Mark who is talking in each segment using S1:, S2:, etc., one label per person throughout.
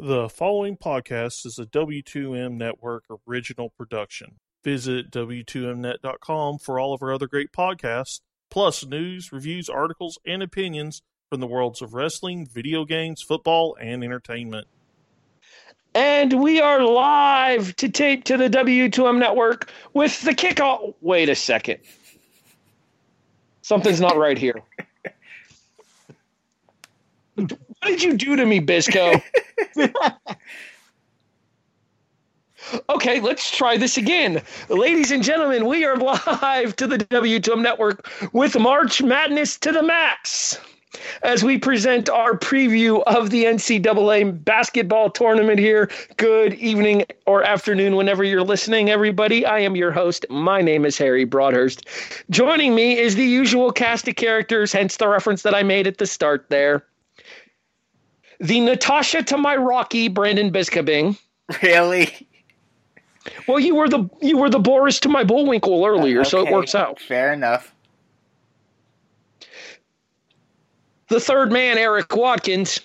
S1: The following podcast is a W2M Network original production. Visit W2Mnet.com for all of our other great podcasts, plus news, reviews, articles, and opinions from the worlds of wrestling, video games, football, and entertainment.
S2: And we are live to tape to the W2M network with the kickoff. Wait a second. Something's not right here. what did you do to me, Bisco? okay, let's try this again. Ladies and gentlemen, we are live to the W2M network with March Madness to the Max as we present our preview of the NCAA basketball tournament here. Good evening or afternoon, whenever you're listening, everybody. I am your host. My name is Harry Broadhurst. Joining me is the usual cast of characters, hence the reference that I made at the start there. The Natasha to my Rocky, Brandon Biskobing.
S3: Really?
S2: Well, you were the you were the Boris to my Bullwinkle earlier, so it works out.
S3: Fair enough.
S2: The third man, Eric Watkins.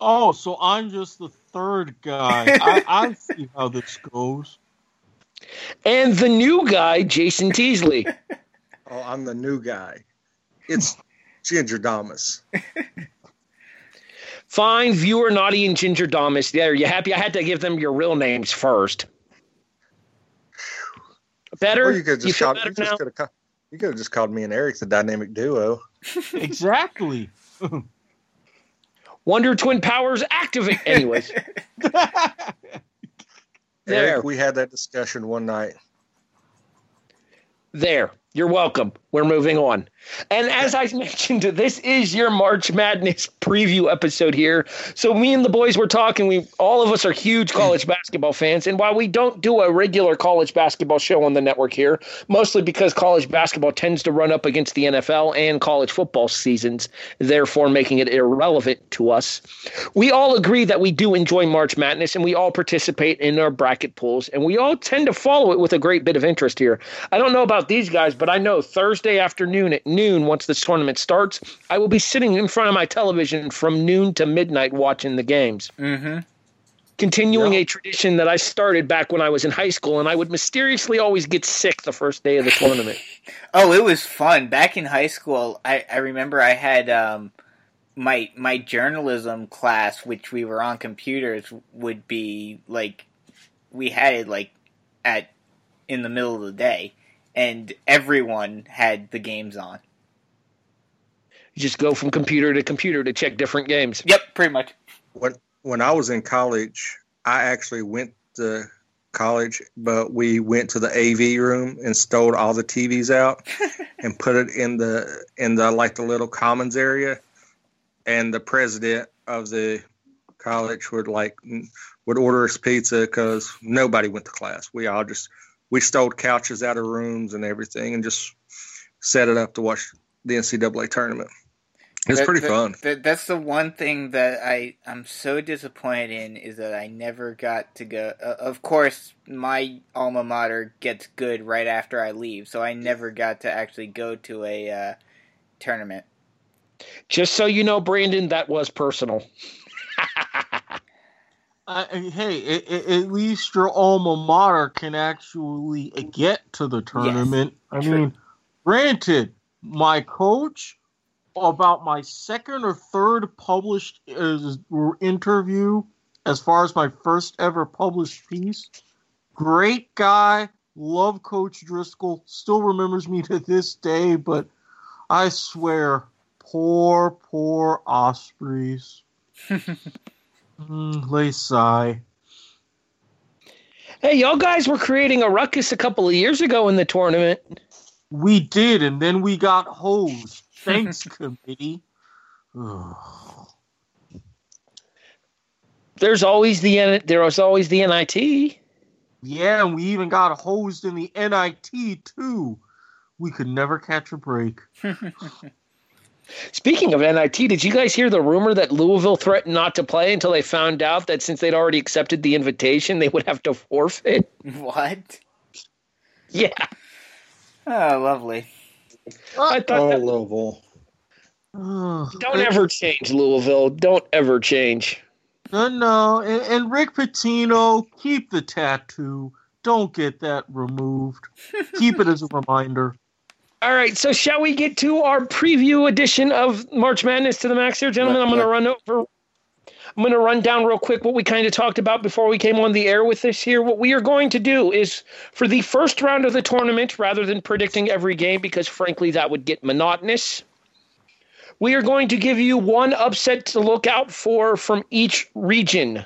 S4: Oh, so I'm just the third guy. I, I see how this goes.
S2: And the new guy, Jason Teasley.
S5: Oh, I'm the new guy. It's Ginger Damas.
S2: Fine, viewer, naughty, and Ginger Damas. There, you happy? I had to give them your real names first. Better?
S5: Or you could
S2: you
S5: just
S2: feel
S5: call,
S2: better
S5: you just
S2: now?
S5: could have you could have just called me and Eric the dynamic duo.
S4: Exactly.
S2: Wonder Twin Powers activate. Anyways, There.
S5: Eric, we had that discussion one night.
S2: there. You're welcome. We're moving on. And as I mentioned, this is your March Madness preview episode here. So me and the boys were talking. We all of us are huge college basketball fans, and while we don't do a regular college basketball show on the network here, mostly because college basketball tends to run up against the NFL and college football seasons, therefore making it irrelevant to us. We all agree that we do enjoy March Madness, and we all participate in our bracket pools, and we all tend to follow it with a great bit of interest here. I don't know about these guys, but I know Thursday afternoon at noon, once this tournament starts, I will be sitting in front of my television from noon to midnight watching the games.
S3: Mm-hmm.
S2: Continuing
S5: Yeah.
S2: a tradition that I started back when I was in high school, and I would mysteriously always get sick the first day of the tournament.
S3: Oh, it was fun. Back in high school, I, I remember I had um, my my journalism class, which we were on computers, would be like we had it like at in the middle of the day, and everyone had the games on.
S2: You just go from computer to computer to check different games.
S3: Yep, pretty much.
S5: When when I was in college, I actually went to college, but we went to the AV room and stole all the TVs out and put it in the in the like the little commons area. And the president of the college would like would order us pizza because nobody went to class. We all just we stole couches out of rooms and everything and just set it up to watch the NCAA tournament. It was pretty
S3: that-
S5: fun.
S3: that- that's the one thing that I I'm so disappointed in is that I never got to go. Uh, of course, my alma mater gets good right after I leave, so I never got to actually go to a uh, tournament.
S2: Just so you know, Brandon, that was personal.
S4: Uh, hey, a- a- at least your alma mater can actually get to the tournament. I
S3: true.
S4: mean, granted, my coach about my second or third published uh, interview, as far as my first ever published piece, great guy. Love Coach Driscoll. Still remembers me to this day, but I swear, poor, poor Ospreys. Mm, lay sigh.
S2: Hey, y'all guys were creating a ruckus a couple of years ago in the tournament.
S4: We did, and then we got hosed. Thanks, committee.
S2: There's always the N- there was always the NIT.
S4: yeah, and we even got hosed in the NIT too. We could never catch a break.
S2: Speaking of NIT, did you guys hear the rumor that Louisville threatened not to play until they found out that since they'd already accepted the invitation, they would have to forfeit?
S3: what?
S2: Yeah,
S3: Oh, lovely.
S2: I thought
S5: Oh,
S2: that,
S5: Louisville.
S4: Ugh.
S2: don't ever change Louisville. Don't ever change.
S4: No, no, and, and Rick Pitino, keep the tattoo. Don't get that removed. keep it as a reminder.
S2: All right, so shall we get to our preview edition of March Madness to the max here, gentlemen? I'm going to run over. I'm going to run down real quick what we kind of talked about before we came on the air with this here. What we are going to do is for the first round of the tournament, rather than predicting every game, because frankly that would get monotonous, we are going to give you one upset to look out for from each region.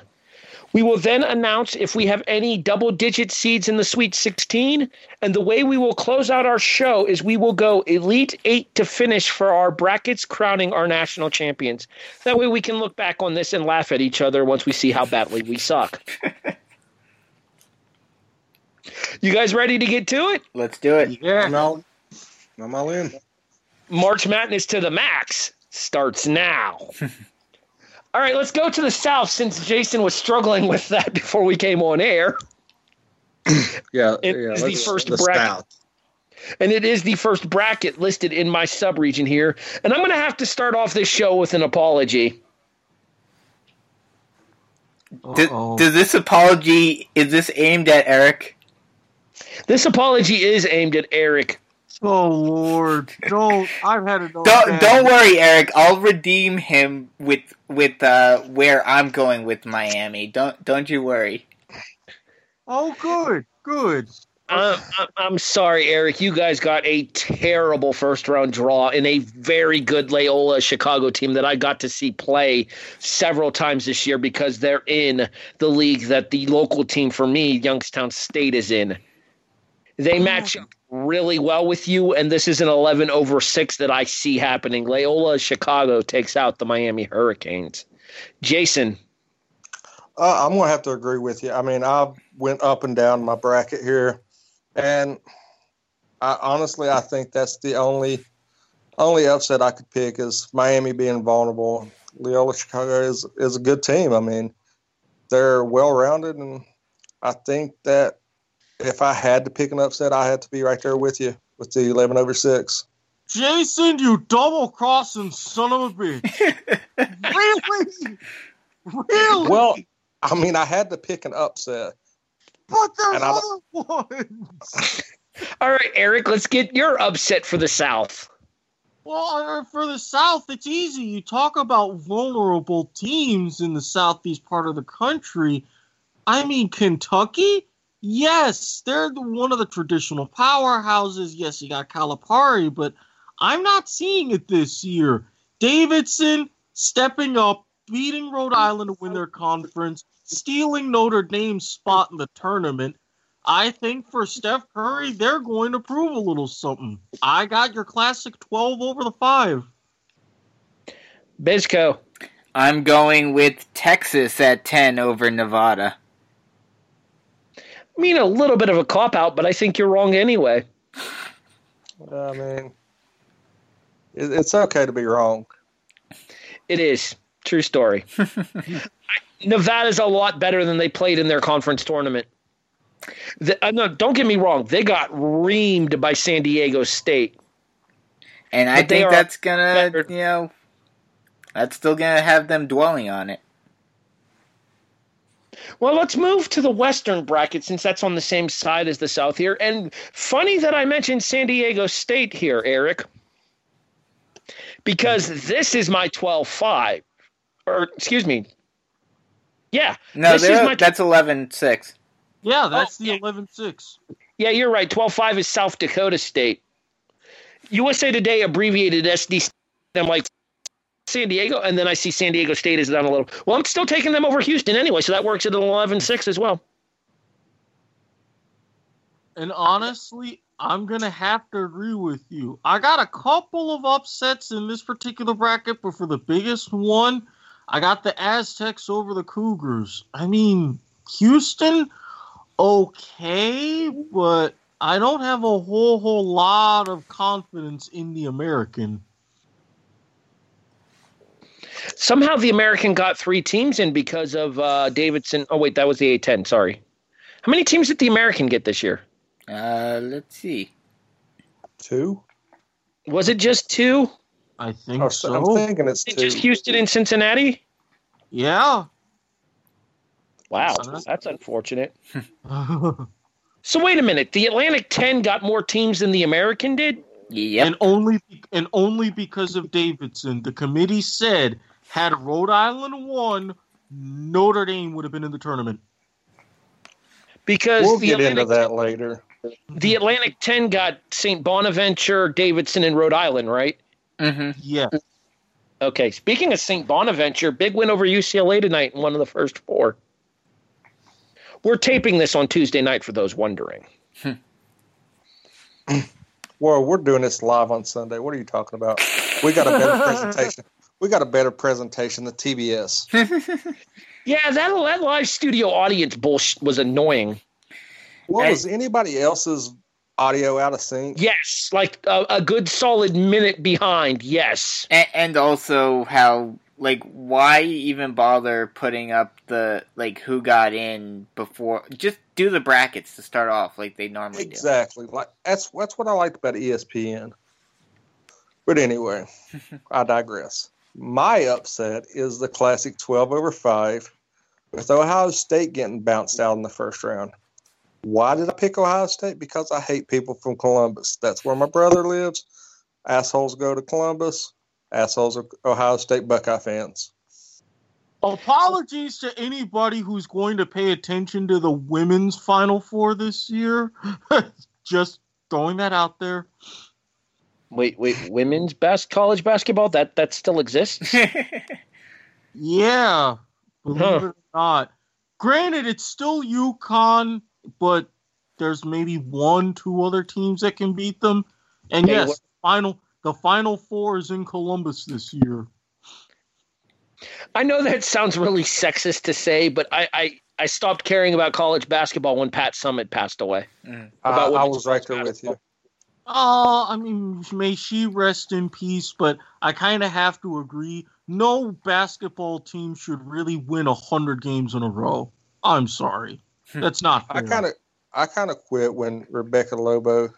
S2: We will then announce if we have any double digit seeds in the Sweet 16. And the way we will close out our show is we will go Elite Eight to finish for our brackets, crowning our national champions. That way we can look back on this and laugh at each other once we see how badly we suck. you guys ready to get to it?
S3: Let's do it.
S4: Yeah.
S5: I'm all, I'm all in.
S2: March Madness to the max starts now. All right, let's go to the South since Jason was struggling with that before we came on air.
S5: Yeah,
S2: It
S5: yeah.
S2: is the first
S5: the
S2: bracket.
S5: South.
S2: And it is the first bracket listed in my subregion here. And I'm going to have to start off this show with an apology.
S3: Does, does this apology is this aimed at Eric?
S2: This apology is aimed at Eric.
S4: Oh Lord, don't! I've had enough.
S3: Don't
S4: bad-
S3: don't worry, Eric. I'll redeem him with with uh, where I'm going with Miami. Don't don't you worry.
S4: Oh, good, good.
S2: Um, I'm, I'm sorry, Eric. You guys got a terrible first round draw in a very good Loyola Chicago team that I got to see play several times this year because they're in the league that the local team for me, Youngstown State, is in. They match up really well with you, and this is an 11 over 6 that I see happening. Loyola Chicago takes out the Miami Hurricanes. Jason,
S5: Uh, I'm gonna have to agree with you. I mean, I went up and down my bracket here, and I honestly I think that's the only only upset I could pick is Miami being vulnerable. Loyola Chicago is is a good team. I mean, they're well rounded, and I think that if I had to pick an upset, I had to be right there with you with the 11 over six.
S4: Jason, you double crossing son of a bitch! really, really?
S5: Well, I mean, I had to pick an upset.
S4: but there's
S5: and
S4: other ones.
S2: all right, Eric, let's get your upset for the South.
S4: Well, uh, for the South, it's easy. You talk about vulnerable teams in the southeast part of the country. I mean, Kentucky. Yes, they're one of the traditional powerhouses. Yes, you got Calipari, but I'm not seeing it this year. Davidson stepping up, beating Rhode Island to win their conference, stealing Notre Dame's spot in the tournament. I think for Steph Curry, they're going to prove a little something. I got your classic 12 over the 5.
S2: Bizco.
S3: I'm going with Texas at ten over Nevada.
S2: I mean, a little bit of a cop out, but I think you're wrong anyway.
S5: I mean, it's okay to be wrong.
S2: It is. True story. Nevada's a lot better than they played in their conference tournament. The, uh, no, don't get me wrong. They got reamed by San Diego State.
S3: And I think that's gonna you know that's still gonna have them dwelling on it.
S2: Well, let's move to the Western bracket since that's on the same side as the South here. And funny that I mentioned San Diego State here, Eric, because this is my 12 5. Or, excuse me. Yeah.
S3: No,
S2: This is my-
S3: that's 11-6.
S4: Yeah, that's
S2: Oh,
S4: the
S2: yeah.
S4: 11 6.
S2: Yeah, you're right. 12 5 is South Dakota State. USA Today abbreviated SD. I'm like, San Diego, and then I see San Diego State is down a little. Well, I'm still taking them over Houston anyway, so that works at an 11 6 as well.
S4: And honestly, I'm going to have to agree with you. I got a couple of upsets in this particular bracket, but for the biggest one, I got the Aztecs over the Cougars. I mean, Houston, okay, but I don't have a whole, whole lot of confidence in the American.
S2: Somehow the American got three teams in because of uh, Davidson. Oh, wait, that was the A10. Sorry. How many teams did the American get this year?
S3: Uh, let's see.
S5: Two?
S2: Was it just two?
S4: I think
S5: Oh,
S4: so.
S5: I'm thinking it's
S2: it
S5: two.
S2: Just Houston and Cincinnati?
S4: Yeah.
S2: Wow, that's unfortunate. so wait a minute. The Atlantic 10 got more teams than the American did?
S3: Yep.
S4: And only and only because of Davidson, the committee said had Rhode Island won, Notre Dame would have been in the tournament.
S2: Because
S5: We'll
S2: the
S5: get into that later.
S2: the Atlantic 10 got St. Bonaventure, Davidson, and Rhode Island, right?
S3: hmm
S4: Yeah.
S2: Okay. Speaking of St. Bonaventure, big win over UCLA tonight in one of the first four. We're taping this on Tuesday night for those wondering.
S5: Well, we're doing this live on Sunday. What are you talking about? We got a better presentation. We got a better presentation than TBS.
S2: Yeah, that, that live studio audience bullshit was annoying.
S5: What
S3: Hey.
S5: was anybody else's audio out of sync?
S2: Yes, like a, a good solid minute behind. Yes.
S3: And, and also how like why even bother putting up the like who got in before? Just do the brackets to start off like they normally do.
S5: Exactly. Like that's that's what I liked about ESPN. But anyway, I digress. My upset is the classic 12 over 5 with Ohio State getting bounced out in the first round. Why did I pick Ohio State? Because I hate people from Columbus. That's where my brother lives. Assholes go to Columbus. Assholes are Ohio State Buckeye fans.
S4: Apologies to anybody who's going to pay attention to the women's Final Four this year. Just throwing that out there.
S2: Wait, wait, women's best college basketball that that still exists?
S4: Yeah, believe
S2: Huh.
S4: it or not. Granted, it's still UConn, but there's maybe one, two other teams that can beat them. And
S2: Hey,
S4: yes,
S2: what-
S4: final the final four is in Columbus this year.
S2: I know that sounds really sexist to say, but I, I, I stopped caring about college basketball when Pat Summitt passed away.
S5: I,
S2: About
S5: I was right there with you.
S4: Oh, I mean, may she rest in peace, but I kind of have to agree. No basketball team should really win a hundred games in a row. I'm sorry, hmm. that's not.
S5: I kind of I kind of quit when Rebecca Lobo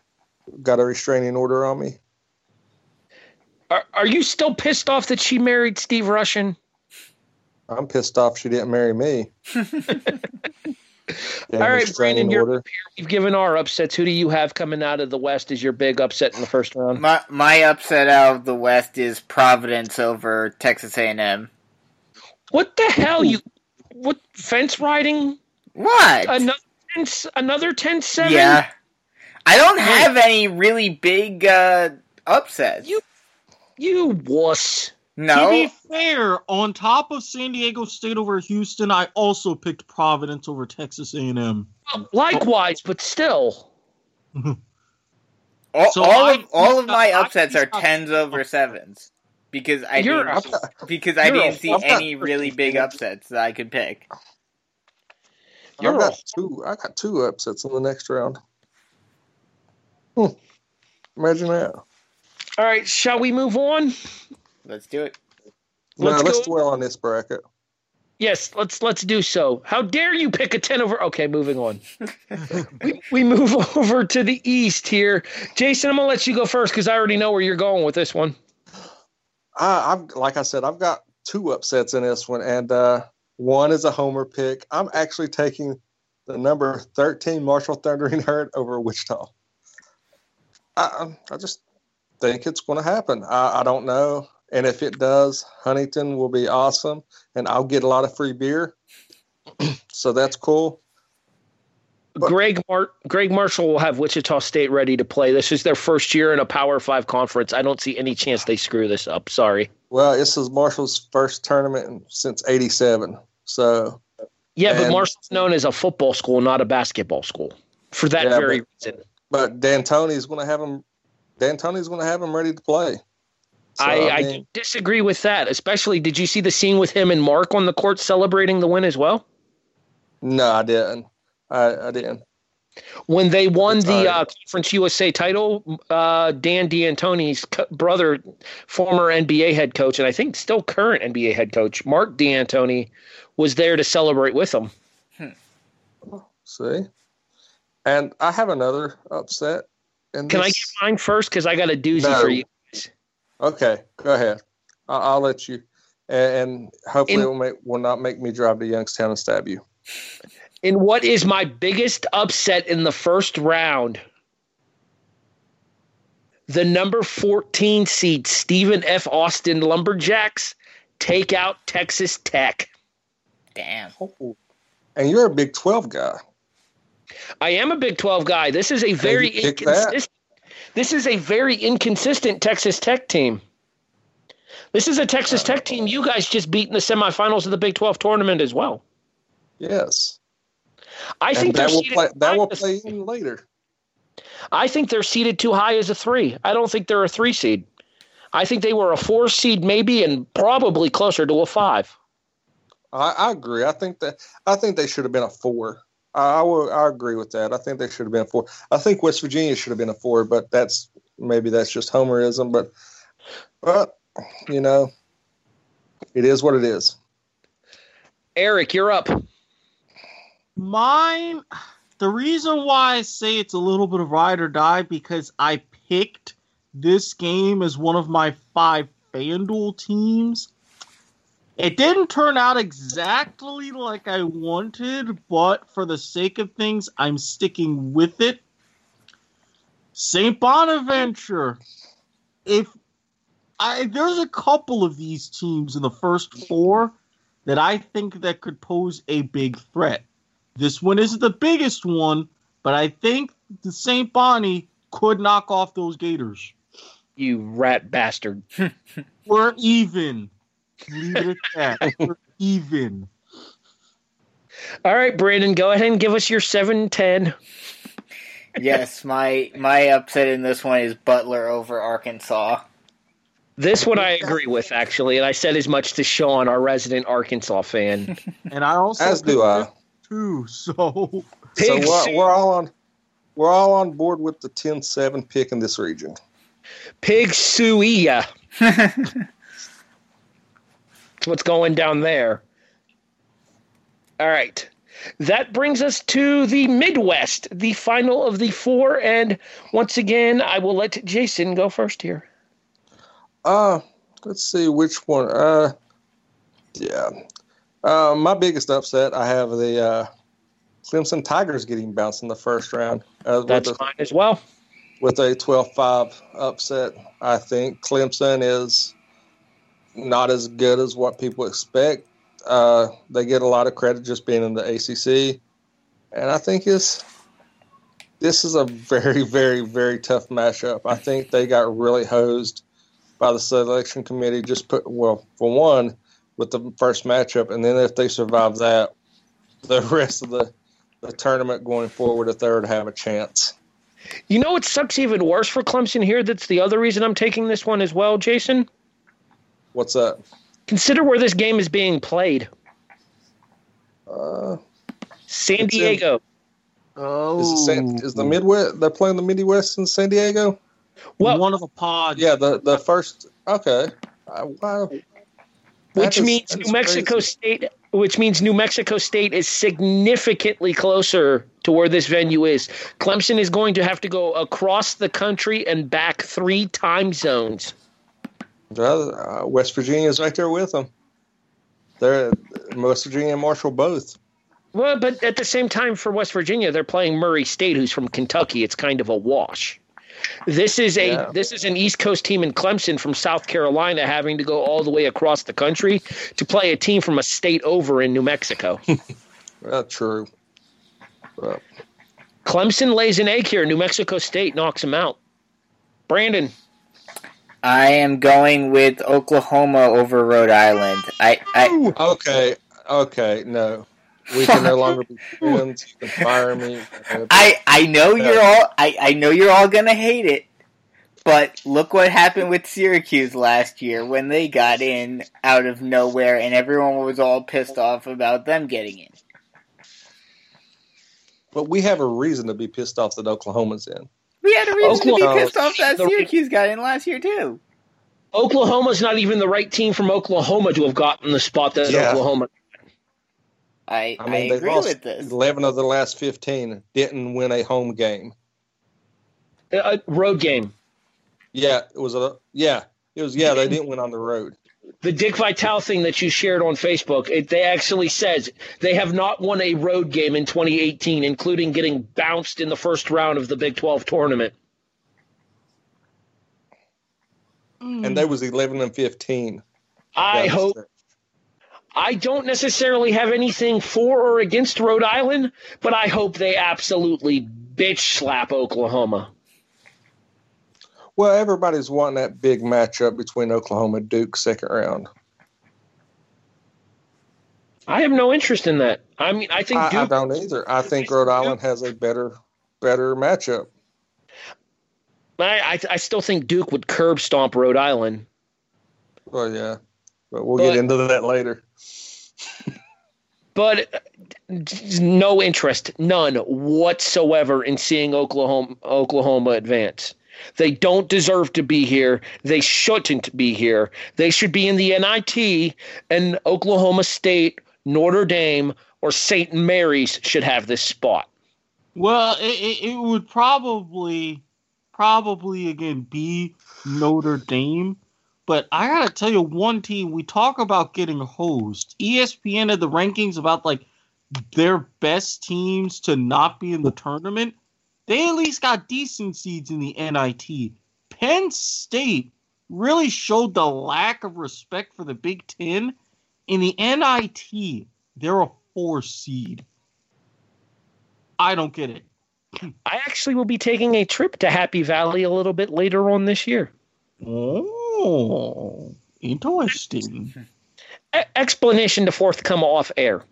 S5: got a restraining order on me.
S2: Are, are you still pissed off that she married Steve Rushin?
S5: I'm pissed off she didn't marry me.
S2: All right, Brandon, you're
S5: order.
S2: up here. We've given our upsets. Who do you have coming out of the West as your big upset in the first round?
S3: my my upset out of the West is Providence over Texas A&M.
S2: What the hell? You what fence riding?
S3: What?
S2: Another 10, another 10-7?
S3: yeah, I don't have any really big uh, upsets.
S2: You- You wuss.
S3: No.
S4: To be fair, on top of San Diego State over Houston, I also picked Providence over Texas A&M.
S2: Likewise, but still.
S3: all,
S4: So
S3: all
S4: I-
S3: of all of my
S4: I-
S3: upsets are tens over sevens because I didn't
S5: up-
S3: because I
S2: you're
S3: didn't see
S5: I've
S3: any really big upsets that I could pick.
S2: You're
S5: I've got
S2: a-
S5: two. I got two upsets in the next round. Hmm. Imagine that.
S2: All right, shall we move on?
S3: Let's do it.
S2: Let's
S5: no, let's
S2: go-
S5: dwell on this bracket.
S2: Yes, let's let's do so. How dare you pick a 10 over Okay, moving on. we, we move over to the east here. Jason, I'm going to let you go first cuz I already know where you're going with this one.
S5: I, I've like I said, I've got two upsets in this one, and uh, one is a homer pick. I'm actually taking the number 13 Marshall Thundering Herd over Wichita. I, I just think it's going to happen. I, I don't know, and if it does, Huntington will be awesome, and I'll get a lot of free beer. so that's cool. But-
S2: Gregg Mar- Gregg Marshall will have Wichita State ready to play. This is their first year in a Power 5 conference. I don't see any chance they screw this up. Sorry.
S5: Well, this is Marshall's first tournament since '87, so
S2: Yeah, but Marshall's known as a football school, not a basketball school. For that
S5: Yeah,
S2: very reason.
S5: but D'Antoni's going to have him. D'Antoni's going to have him ready to play. So,
S2: I, I,
S5: mean,
S2: disagree with that. Especially, did you see the scene with him and Mark on the court celebrating the win as well?
S5: no, I didn't. I, I didn't.
S2: When they won
S5: It's
S2: the uh. Conference USA title, uh, Dan D'Antoni's co- brother, former NBA head coach, and I think still current NBA head coach, Mark D'Antoni, was there to celebrate with them.
S5: See, and I have another upset. In
S2: Can I get mine first? Because I got a doozy
S5: No.
S2: for you.
S5: Okay, go ahead. I'll, I'll let you, and, and hopefully
S2: In-
S5: it will, make, will not make me drive to Youngstown and stab you.
S2: in what is my biggest upset in the first round. The number 14 seed Stephen F. Austin Lumberjacks take out Texas Tech.
S3: Damn.
S5: Oh. And you're a Big 12 guy.
S2: I am a Big 12 guy. This is a very
S5: you picked that?
S2: inconsistent. This is a very inconsistent Texas Tech team. This is a Texas Tech team you guys just beat in the semifinals of the Big 12 tournament as well.
S5: Yes.
S2: I
S5: And
S2: think
S5: that will play that will play in later.
S2: I think they're seated too high as a three. I don't think they're a three seed. I think they were a four seed maybe and probably closer to a five.
S5: I, I agree. I think that I think they should have been a four. I, I will. I agree with that. I think they should have been a four. I think West Virginia should have been a four, but that's maybe that's just homerism. But but you know, it is what it is.
S2: Eric, you're up.
S4: Mine, the reason why I say it's a little bit of ride or die because I picked this game as one of my five FanDuel teams. It didn't turn out exactly like I wanted, but for the sake of things, I'm sticking with it. St. Bonaventure. If I there's a couple of these teams in the first four that I think that could pose a big threat. This one isn't the biggest one, but I think the St. Bonnie could knock off those Gators.
S2: You rat bastard.
S4: We're even. Leave it at that. We're even.
S2: All right, Brandon, go ahead and give us your 7 10.
S3: yes, my my upset in this one is Butler over Arkansas.
S2: This one I agree with, actually, and I said as much to Sean, our resident Arkansas fan.
S4: And I also
S5: As do I.
S4: Too, so
S5: So we're, we're all on we're all on board with the 10-7 pick in this region.
S2: Pig Suia. What's going down there? All right. That brings us to the Midwest, the final of the four. And once again, I will let Jason go first here.
S5: Uh, let's see which one. Uh, yeah. Uh, my biggest upset, I have the uh, Clemson Tigers getting bounced in the first round uh,
S2: That's
S5: a,
S2: fine as well.
S5: with a 12-5 upset. I think Clemson is not as good as what people expect. Uh, they get a lot of credit just being in the ACC, and I think it's this is a very, very, very tough matchup. I think they got really hosed by the selection committee. Just put well for one with the first matchup, and then if they survive that, the rest of the the tournament going forward, if they were to have a chance.
S2: You know it sucks even worse for Clemson here? That's the other reason I'm taking this one as well, Jason.
S5: What's up?
S2: Consider where this game is being played
S5: Uh,
S2: San
S5: It's in-
S2: Diego.
S4: oh,
S5: is, it San, is the Midwest? They're playing the Midwest in San Diego.
S2: Well,
S4: one of the pods.
S5: Yeah, the the first. Okay. Uh, wow.
S2: which
S5: That is-
S2: means New Mexico
S5: crazy.
S2: State, which means New Mexico State is significantly closer to where this venue is. Clemson is going to have to go across the country and back three time zones.
S5: Uh, West Virginia is right there with them. They're West Virginia and Marshall both.
S2: Well, but at the same time, for West Virginia, they're playing Murray State, who's from Kentucky. It's kind of a wash. This is a
S5: Yeah.
S2: this is an East Coast team in Clemson from South Carolina having to go all the way across the country to play a team from a state over in New Mexico.
S5: Uh, true. But
S2: Clemson lays an egg here. New Mexico State knocks them out. Brandon,
S3: I am going with Oklahoma over Rhode Island. I, I
S5: okay, okay, no, we can no longer be friends. You can fire me.
S3: I I know
S5: Yeah.
S3: you're all I, I know you're all gonna hate it, but look what happened with Syracuse last year when they got in out of nowhere and everyone was all pissed off about them getting in.
S5: But we have a reason to be pissed off that Oklahoma's in.
S3: We had a reason to be pissed off that Syracuse got in last year too.
S2: Oklahoma's not even the right team from Oklahoma to have gotten the spot that
S5: Yeah.
S2: Oklahoma.
S3: I
S5: I
S3: I,
S5: mean, they
S3: agree
S5: lost
S3: with this.
S5: eleven of the last fifteen. Didn't win a home game.
S2: A road game.
S5: Yeah, it was a yeah. It was yeah. They didn't win on the road.
S2: The Dick Vitale thing that you shared on Facebook, it they actually says they have not won a road game in 2018, including getting bounced in the first round of the Big 12 tournament.
S5: and they was eleven and fifteen.
S2: I hope I don't necessarily have anything for or against Rhode Island, but I hope they absolutely bitch slap Oklahoma.
S5: Well, everybody's wanting that big matchup between Oklahoma and Duke second round.
S2: I have no interest in that. I mean, I think
S5: I, I don't either. I think Rhode Island has a better better matchup.
S2: I, I, I still think Duke would curb stomp Rhode Island.
S5: Well, yeah, but we'll
S2: But-
S5: get into that later.
S2: but no interest, none whatsoever in seeing Oklahoma Oklahoma advance. They don't deserve to be here. They shouldn't be here. They should be in the NIT, and Oklahoma State, Notre Dame, or St. Mary's should have this spot.
S4: Well, it, it, would probably, probably again be Notre Dame. But I gotta tell you, one team we talk about getting hosed. ESPN had the rankings about like their best teams to not be in the tournament. They at least got decent seeds in the NIT. Penn State really showed the lack of respect for the Big Ten. In the NIT, they're a four seed. I don't get it.
S2: I actually will be taking a trip to Happy Valley a little bit later on this year.
S4: Oh, interesting.
S2: E- explanation to forthcome off air.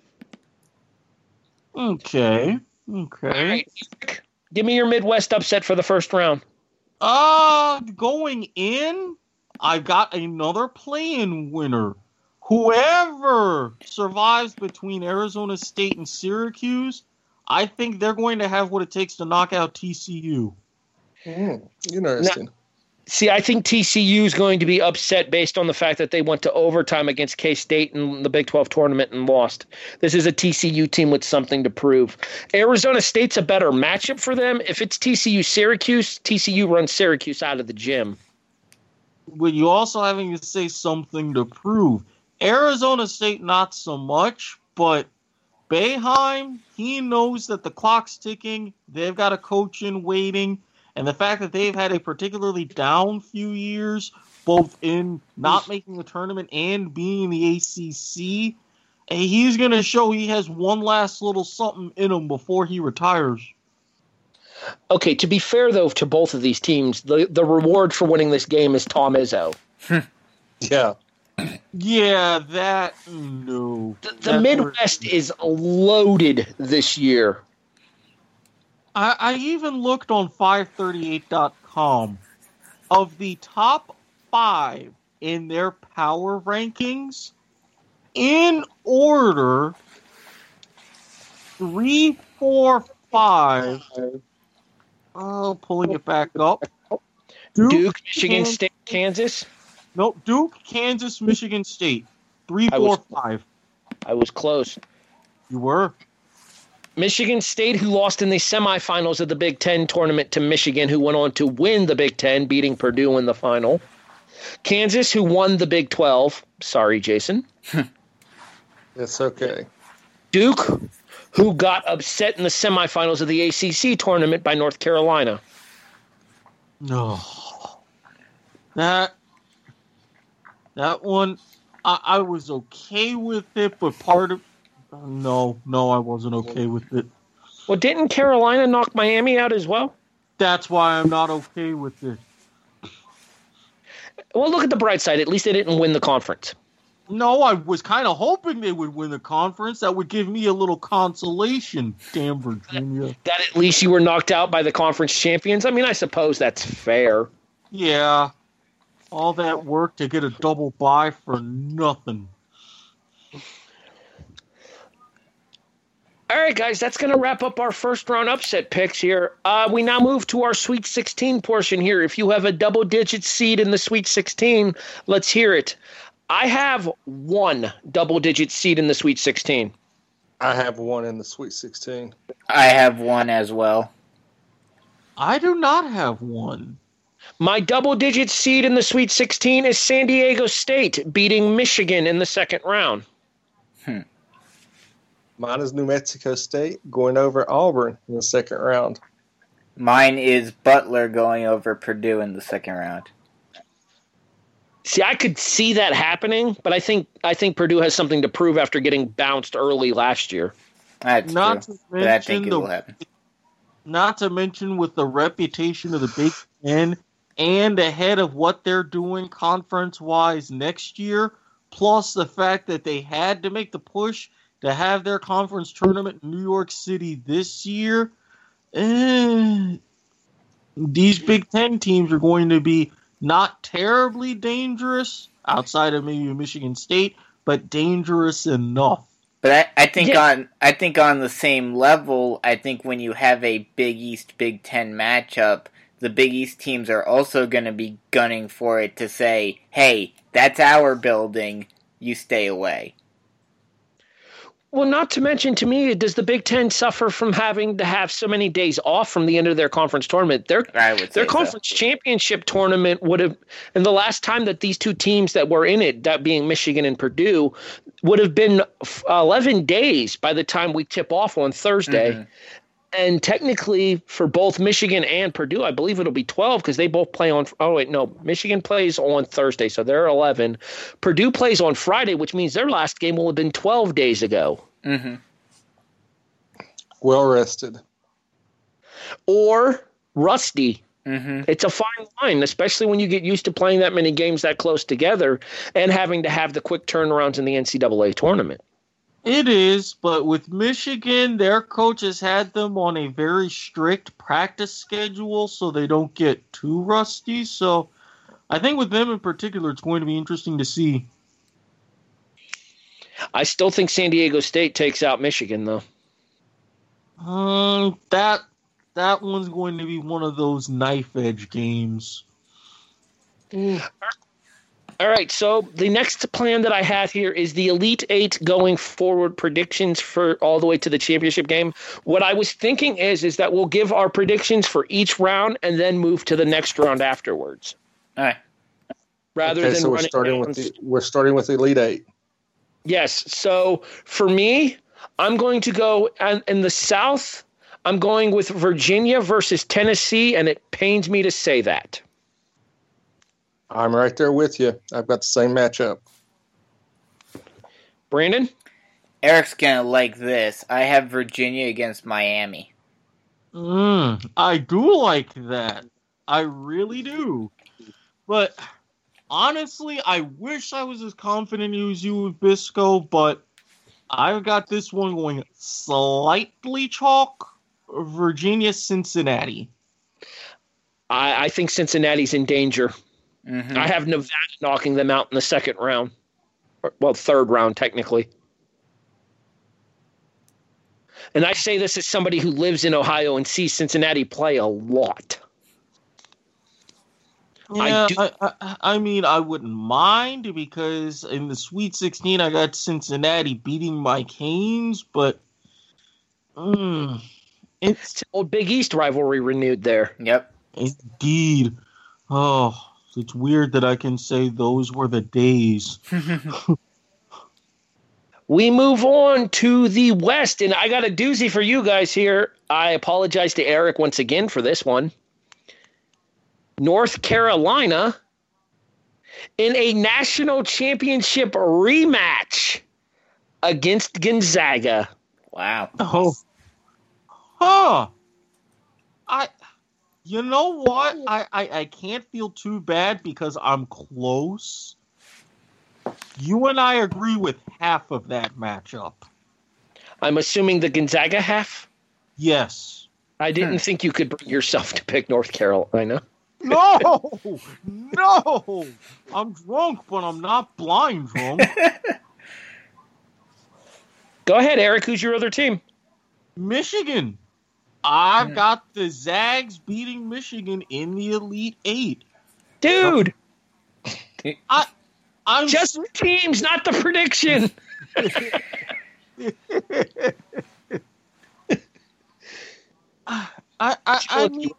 S4: Okay. Okay.
S2: right, give me your Midwest upset for the first round.
S4: Uh, going in, I've got another play-in winner. Whoever survives between Arizona State and Syracuse, I think they're going to have what it takes to knock out TCU.
S5: Mm, interesting.
S2: See, I think TCU is going to be upset based on the fact that they went to overtime against K State in the Big 12 tournament and lost. This is a TCU team with something to prove. Arizona State's a better matchup for them. If it's TCU Syracuse, TCU runs Syracuse out of the gym.
S4: But you also having to say something to prove. Arizona State, not so much, but Boeheim, he knows that the clock's ticking. They've got a coach in waiting. And the fact that they've had a particularly down few years, both in not making the tournament and being in the ACC, and eh, he's going to show he has one last little something in him before he retires.
S2: Okay, to be fair though to both of these teams, the, the reward for winning this game is Tom Izzo.
S5: Yeah.
S4: Yeah, that no.
S2: The, the
S4: That's where-
S2: Midwest is loaded this year.
S4: I, I even looked on 538.com. Of the top five in their power rankings, in order, three, four, five. Oh, pulling it back up. Duke,
S2: Duke, Michigan
S4: Kansas-
S2: State, Kansas.
S4: Nope, Duke, Kansas, Michigan State. Three,
S2: I
S4: four,
S2: was-
S4: five.
S2: I was close.
S4: You were.
S2: Michigan State, who lost in the semifinals of the Big Ten tournament to Michigan, who went on to win the Big Ten, beating Purdue in the final. Kansas, who won the Big 12. Sorry, Jason.
S5: It's okay.
S2: Duke, who got upset in the semifinals of the ACC tournament by North Carolina.
S4: No. That that one I, I was okay with it, but part of no, no, I wasn't okay with it.
S2: Well, didn't Carolina knock Miami out as well?
S4: That's why I'm not okay with it.
S2: Well, look at the bright side. At least they didn't win the conference.
S4: No, I was kind of hoping they would win the conference. That would give me a little consolation. Damn Virginia.
S2: That at least you were knocked out by the conference champions. I mean, I suppose that's fair.
S4: Yeah. All that work to get a double bye for nothing.
S2: All right, guys, that's going to wrap up our first round upset picks here. Uh, we now move to our Sweet 16 portion here. If you have a double digit seed in the Sweet 16, let's hear it. I have one double digit seed in the Sweet 16.
S5: I have one in the Sweet 16.
S3: I have one as well.
S4: I do not have one.
S2: My double digit seed in the Sweet 16 is San Diego State beating Michigan in the second round.
S5: Mine is New Mexico State going over Auburn in the second round.
S3: Mine is Butler going over Purdue in the second round.
S2: See, I could see that happening, but I think I think Purdue has something to prove after getting bounced early last year.
S3: That's
S4: Not
S3: true.
S4: to
S3: But I think
S4: mention
S3: it
S4: the
S3: will happen.
S4: not to mention with the reputation of the Big Ten and ahead of what they're doing conference wise next year, plus the fact that they had to make the push to have their conference tournament in New York City this year. eh, these Big Ten teams are going to be not terribly dangerous outside of maybe Michigan State, but dangerous enough.
S3: But I, I think
S2: Yeah.
S3: on I think on the same level, I think when you have a Big East Big Ten matchup, the Big East teams are also going to be gunning for it to say, "Hey, that's our building. You stay away."
S2: Well, not to mention, to me, does the Big Ten suffer from having to have so many days off from the end of their conference tournament? Their
S3: I would say
S2: their
S3: so.
S2: conference championship tournament would have, and the last time that these two teams that were in it, that being Michigan and Purdue, would have been 11 days by the time we tip off on Thursday.
S3: Mhm.
S2: And technically, for both Michigan and Purdue, I believe it'll be 12 because they both play on. Oh, wait, no. Michigan plays on Thursday, so they're 11. Purdue plays on Friday, which means their last game will have been 12 days ago.
S3: Mhm.
S5: Well rested.
S2: Or rusty.
S3: Mhm.
S2: It's a fine line, especially when you get used to playing that many games that close together and having to have the quick turnarounds in the NCAA tournament.
S4: It is, but with Michigan, their coaches had them on a very strict practice schedule so they don't get too rusty. So I think with them in particular, it's going to be interesting to see.
S2: I still think San Diego State takes out Michigan, though.
S4: Um, that that one's going to be one of those knife edge games.
S2: All right, so the next plan that I have here is the Elite Eight going forward predictions for all the way to the championship game. What I was thinking is is that we'll give our predictions for each round and then move to the next round afterwards,
S3: All right.
S2: rather
S5: Okay,
S2: than
S5: so we're
S2: running
S5: starting with the we're starting with Elite Eight.
S2: Yes. So for me, I'm going to go and in the South. I'm going with Virginia versus Tennessee, and it pains me to say that.
S5: I'm right there with you. I've got the same matchup.
S2: Brandon,
S3: Eric's gonna like this. I have Virginia against Miami.
S4: Mm, I do like that. I really do. But honestly, I wish I was as confident as you with Bisco, but I've got this one going slightly chalk. Virginia, Cincinnati.
S2: I, I think Cincinnati's in danger.
S3: Hmm
S2: I have Nevada knocking them out in the second round. Or- Well, third round, technically. And I say this as somebody who lives in Ohio and sees Cincinnati play a lot. I
S4: Yeah,
S2: do-
S4: I, I, I mean, I wouldn't mind because in the Sweet 16, I got Cincinnati beating my Canes, but mm, it's
S2: It's old Big East rivalry renewed there.
S3: Yep.
S4: indeed. Oh, it's weird that I can say those were the days.
S2: We move on to the West, and I got a doozy for you guys here. I apologize to Eric once again for this one. North Carolina in a national championship rematch against Gonzaga.
S3: wow.
S4: Oh, huh. I, you know what? I, I, I can't feel too bad because I'm close. You and I agree with half of that matchup.
S2: I'm assuming the Gonzaga half.
S4: Yes.
S2: I didn't
S3: Hmm.
S2: think you could bring yourself to pick North Carolina.
S4: No, no. I'm drunk, but I'm not blind drunk.
S2: Go ahead, Eric. Who's your other team?
S4: Michigan. I've got the Zags beating Michigan in the Elite Eight.
S2: Dude, I,
S4: I'm
S2: just the teams, not the prediction.
S4: I, I, I mean,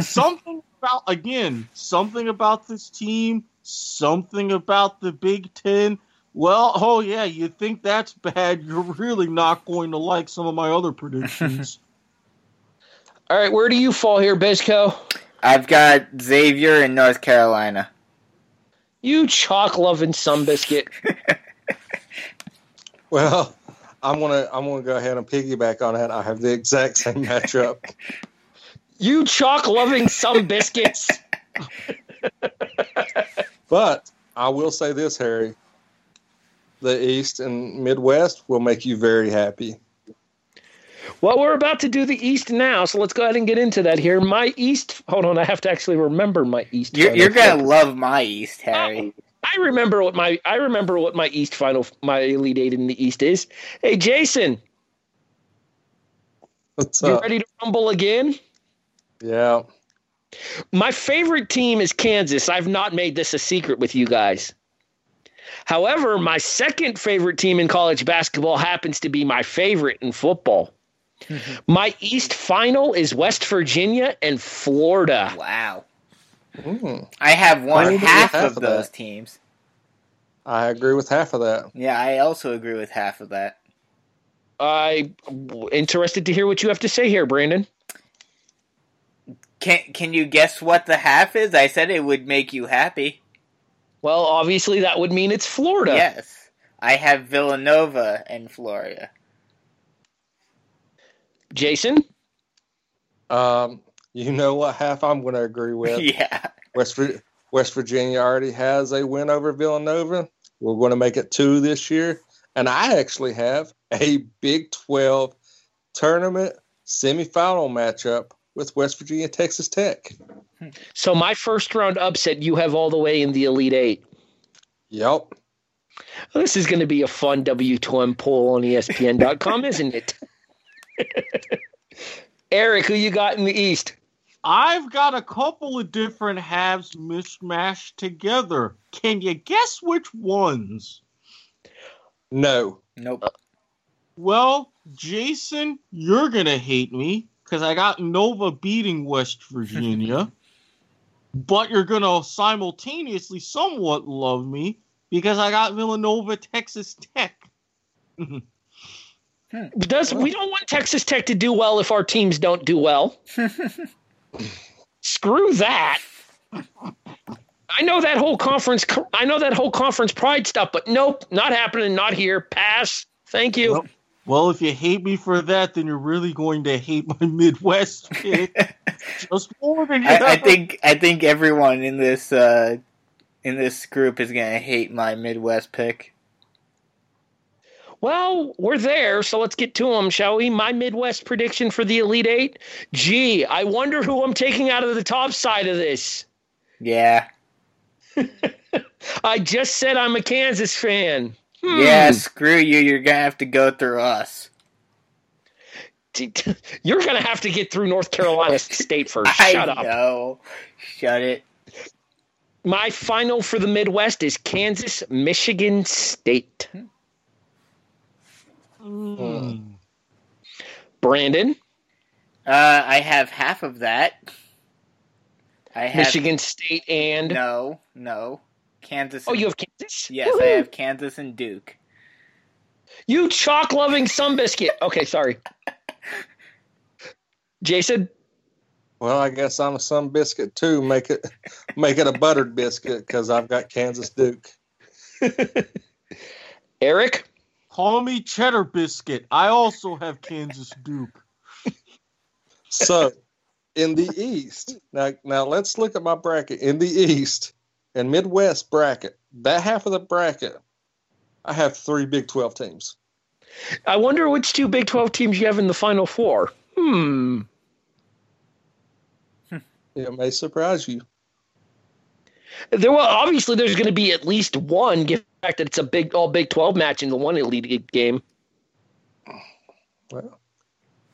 S4: something about again, something about this team, something about the Big Ten. Well, oh yeah, you think that's bad? You're really not going to like some of my other predictions.
S2: All right, where do you fall here, Bisco?
S3: I've got Xavier in North Carolina.
S2: You chalk loving some biscuit.
S5: Well, I'm gonna I'm gonna go ahead and piggyback on that. I have the exact same matchup.
S2: You chalk loving some biscuits.
S5: But I will say this, Harry. The East and Midwest will make you very happy.
S2: Well, we're about to do the East now, so let's go ahead and get into that here. My East. Hold on, I have to actually remember my East.
S3: You're, you're gonna love my East, oh, Harry.
S2: I remember what my I remember what my East final my Elite Eight in the East is. Hey, Jason,
S5: What's up?
S2: you
S5: up?
S2: ready to rumble again?
S5: Yeah.
S2: My favorite team is Kansas. I've not made this a secret with you guys. However, my second favorite team in college basketball happens to be my favorite in football. My East final is West Virginia and Florida.
S3: Wow.
S5: Mm,
S3: I have one
S5: Only
S3: half,
S5: half
S3: of
S5: of
S3: those teams.
S5: I agree with half of that.
S3: Yeah, I also agree with half of that.
S2: I'm interested to hear what you have to say here, Brandon.
S3: Can Can you guess what the half is? I said it would make you happy.
S2: Well, obviously that would mean it's Florida.
S3: Yes, I have Villanova and Florida.
S2: Jason?
S5: Um, you know what half I'm going to agree with.
S3: yeah,
S5: West West Virginia already has a win over Villanova. We're going to make it two this year, and I actually have a Big 12 tournament semifinal matchup with West Virginia Texas Tech.
S2: So my first round upset, you have all the way in the Elite Eight.
S5: Yep.
S2: This is going to be a fun W2M poll on ESPN.com, isn't it? Eric, who you got in the East?
S4: I've got a couple of different halves mishmashed together. Can you guess which ones?
S5: No.
S3: nope.
S4: Uh, well, Jason, you're gonna hate me because I got Nova beating West Virginia, but you're gonna simultaneously somewhat love me because I got Villanova Texas Tech.
S2: Does we don't want Texas Tech to do well if our teams don't do well. Screw that. I know that whole conference. I know that whole conference pride stuff, but nope, not happening. Not here. Pass. Thank you.
S4: Well, well, if you hate me for that, then you're really going to hate my Midwest pick just more than you.
S3: I, I think I think everyone in this uh, in this group is gonna hate my Midwest pick.
S2: Well, we're there, so let's get to them, shall we? My Midwest prediction for the Elite Eight. Gee, I wonder who I'm taking out of the top side of this.
S3: Yeah,
S2: I just said I'm a Kansas fan. Hmm.
S3: yeah. Screw you. You're gonna have to go through us.
S2: You're going to have to get through North Carolina State first.
S3: I
S2: Shut up.
S3: know. Shut it.
S2: My final for the Midwest is Kansas, Michigan State.
S4: Mm.
S2: Brandon,
S3: Uh, I have half of that. I have
S2: Michigan State, and
S3: No, no. Kansas.
S2: oh,
S3: and-
S2: you have Kansas.
S3: Yes, I have Kansas and Duke.
S2: You chalk loving some biscuit. Okay, sorry. Jason,
S5: Well, I guess I'm a some biscuit too. Make it make it a buttered biscuit because I've got Kansas Duke.
S2: Eric,
S4: Call me Cheddar Biscuit. I also have Kansas Duke.
S5: So, in the East, now now let's look at my bracket. In the East and Midwest bracket, that half of the bracket, I have three Big Twelve teams.
S2: I wonder which two Big 12 teams you have in the Final Four. Hmm.
S5: It may surprise you.
S2: There will obviously there's going to be at least one, given the fact that it's a big all Big 12 match in the one Elite game.
S5: Well,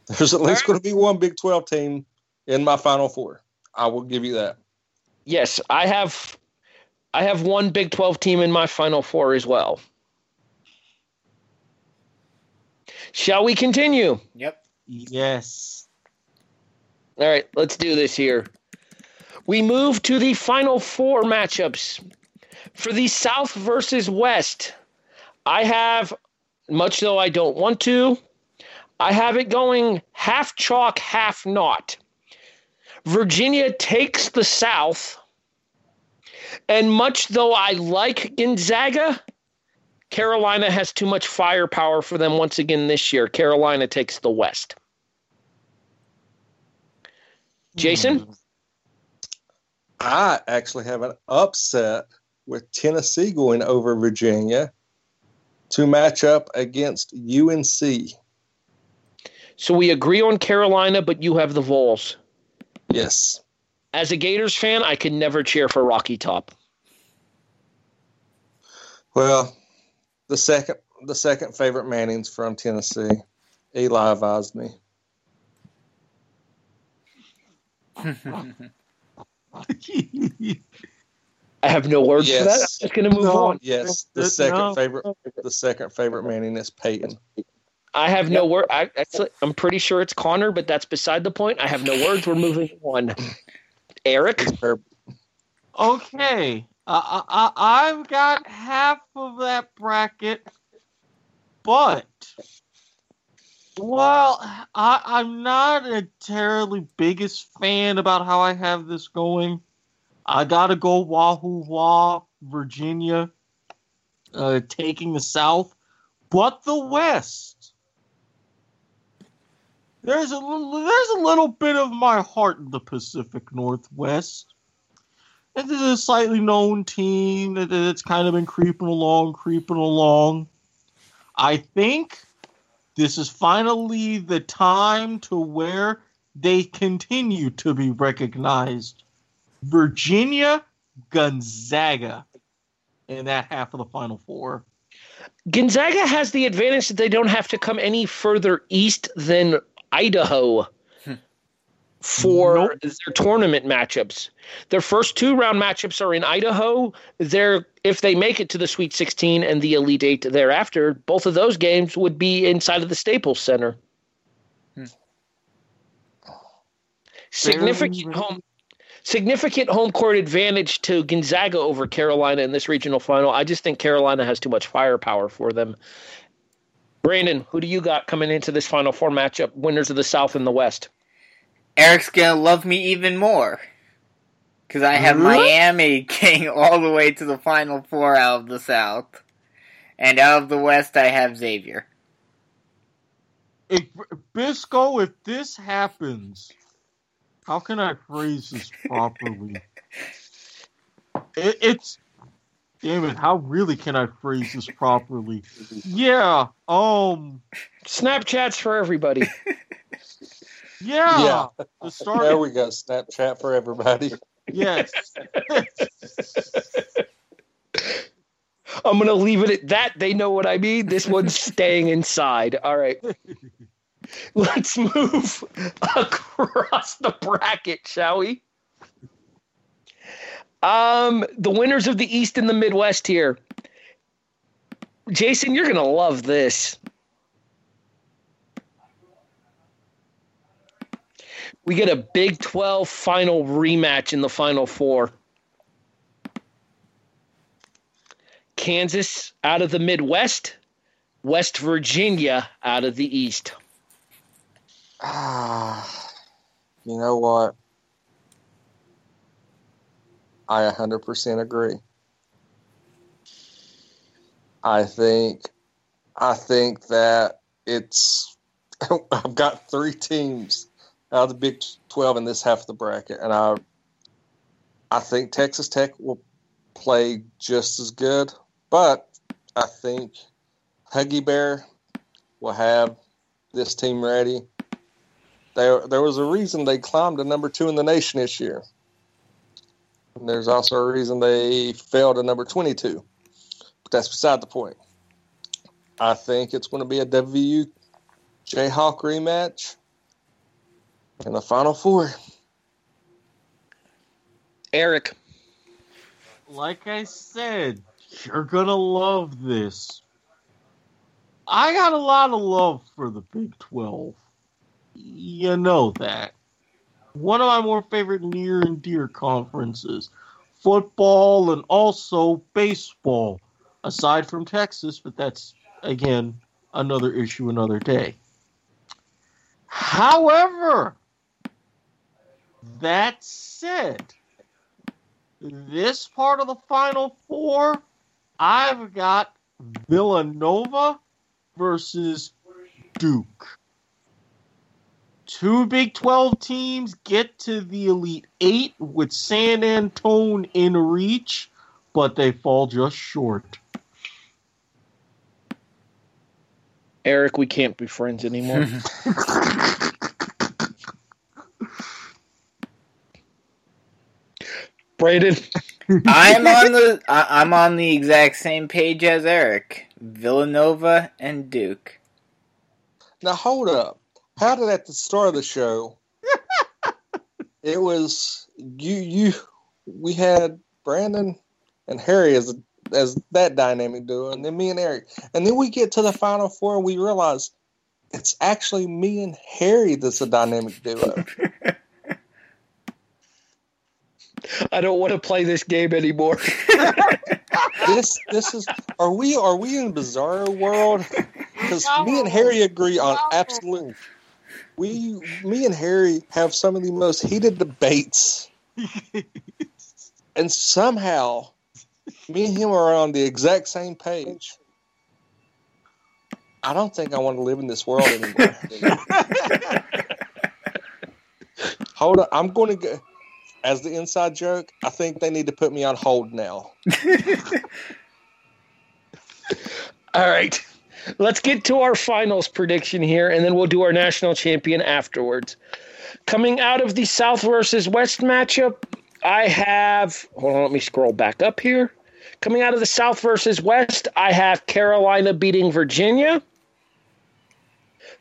S5: there's at least going to be one Big Twelve team in my Final Four. I will give you that.
S2: Yes, I have I have one Big 12 team in my Final Four as well. Shall we continue?
S3: Yep.
S4: Yes.
S2: All right, let's do this here. We move to the final four matchups. For the South versus West, I have, much though I don't want to, I have it going half chalk, half not. Virginia takes the South, and much though I like Gonzaga, Carolina has too much firepower for them once again this year. Carolina takes the West. Jason?
S5: Hmm. I actually have an upset with Tennessee going over Virginia to match up against UNC.
S2: So we agree on Carolina, but you have the Vols.
S5: Yes.
S2: As a Gators fan, I could never cheer for Rocky Top.
S5: Well, the second the second favorite Manning's from Tennessee. Eli advised me.
S2: I have no words
S5: Yes.
S2: for that. I'm just going to move
S4: No.
S2: on.
S5: Yes, the
S4: Uh,
S5: second
S4: no.
S5: favorite the second favorite Manning is Peyton.
S2: I have no word. I, I'm pretty sure it's Connor, but that's beside the point. I have no words. We're moving on. Eric,
S4: Okay, uh, I, I, I've got half of that bracket, but well, I, I'm not a terribly biggest fan about how I have this going. I gotta go Wahoo Wah, Virginia, uh, taking the South, but the West. There's a little, there's a little bit of my heart in the Pacific Northwest. This is a slightly known team that that's kind of been creeping along, creeping along. I think this is finally the time to where they continue to be recognized. Virginia Gonzaga in that half of the final four.
S2: Gonzaga has the advantage that they don't have to come any further east than Idaho for
S4: Nope.
S2: their tournament matchups. Their first two round matchups are in Idaho. They're if they make it to the Sweet 16 and the Elite Eight thereafter, both of those games would be inside of the Staples Center. Hmm.
S4: Significant
S2: home significant home court advantage to Gonzaga over Carolina in this regional final. I just think Carolina has too much firepower for them. Brandon, who do you got coming into this final four matchup? Winners of the South and the West.
S3: Eric's gonna love me even more. Because I have
S4: Really?
S3: Miami getting all the way to the final four out of the South. And out of the West, I have Xavier.
S4: If Bisco, if this happens, how can I phrase this properly? it, it's damn it. How really can I phrase this properly? Yeah. Um.
S2: Snapchats for everybody.
S4: Yeah.
S5: Yeah.
S4: The
S5: There
S4: start.
S5: we go. Snapchat for everybody.
S4: Yes.
S2: I'm going to leave it at that. They know what I mean. This one's staying inside. All right. Let's move across the bracket, shall we? Um, the winners of the East and the Midwest here. Jason, you're going to love this. We get a Big 12 final rematch in the Final Four. Kansas out of the Midwest, West Virginia out of the East.
S5: Ah, you know what? I 100% agree. I think I think that it's I've got three teams out of the Big 12 in this half of the bracket and I I think Texas Tech will play just as good, but I think Huggy Bear will have this team ready. There, there was a reason they climbed to number two in the nation this year. And there's also a reason they fell to number 22. But that's beside the point. I think it's going to be a WU Jayhawk rematch in the Final Four.
S2: Eric,
S4: like I said, you're gonna love this. I got a lot of love for the Big 12. You know that. one of my more favorite near and dear conferences football and also baseball, aside from Texas, but that's, again, another issue another day. However, that said, this part of the Final Four, I've got Villanova versus Duke. Two Big 12 teams get to the Elite Eight with San Antone in reach, but they fall just short.
S2: Eric, we can't be friends anymore. Brandon,
S3: I'm on the I, I'm on the exact same page as Eric. Villanova and Duke.
S5: Now hold up. How did at the start of the show it was you you we had Brandon and Harry as as that dynamic duo, and then me and Eric, and then we get to the final four and we realize it's actually me and Harry that's a dynamic duo.
S2: I don't want to play this game anymore.
S5: this this is are we are we in bizarre world? Because me and Harry agree on absolutely. We me and Harry have some of the most heated debates, and somehow me and him are on the exact same page. I don't think I want to live in this world anymore. Hold on, I'm going to go. As the inside joke, I think they need to put me on hold now.
S2: All right. Let's get to our finals prediction here, and then we'll do our national champion afterwards. Coming out of the South versus West matchup, I have. Hold on, let me scroll back up here. Coming out of the South versus West, I have Carolina beating Virginia.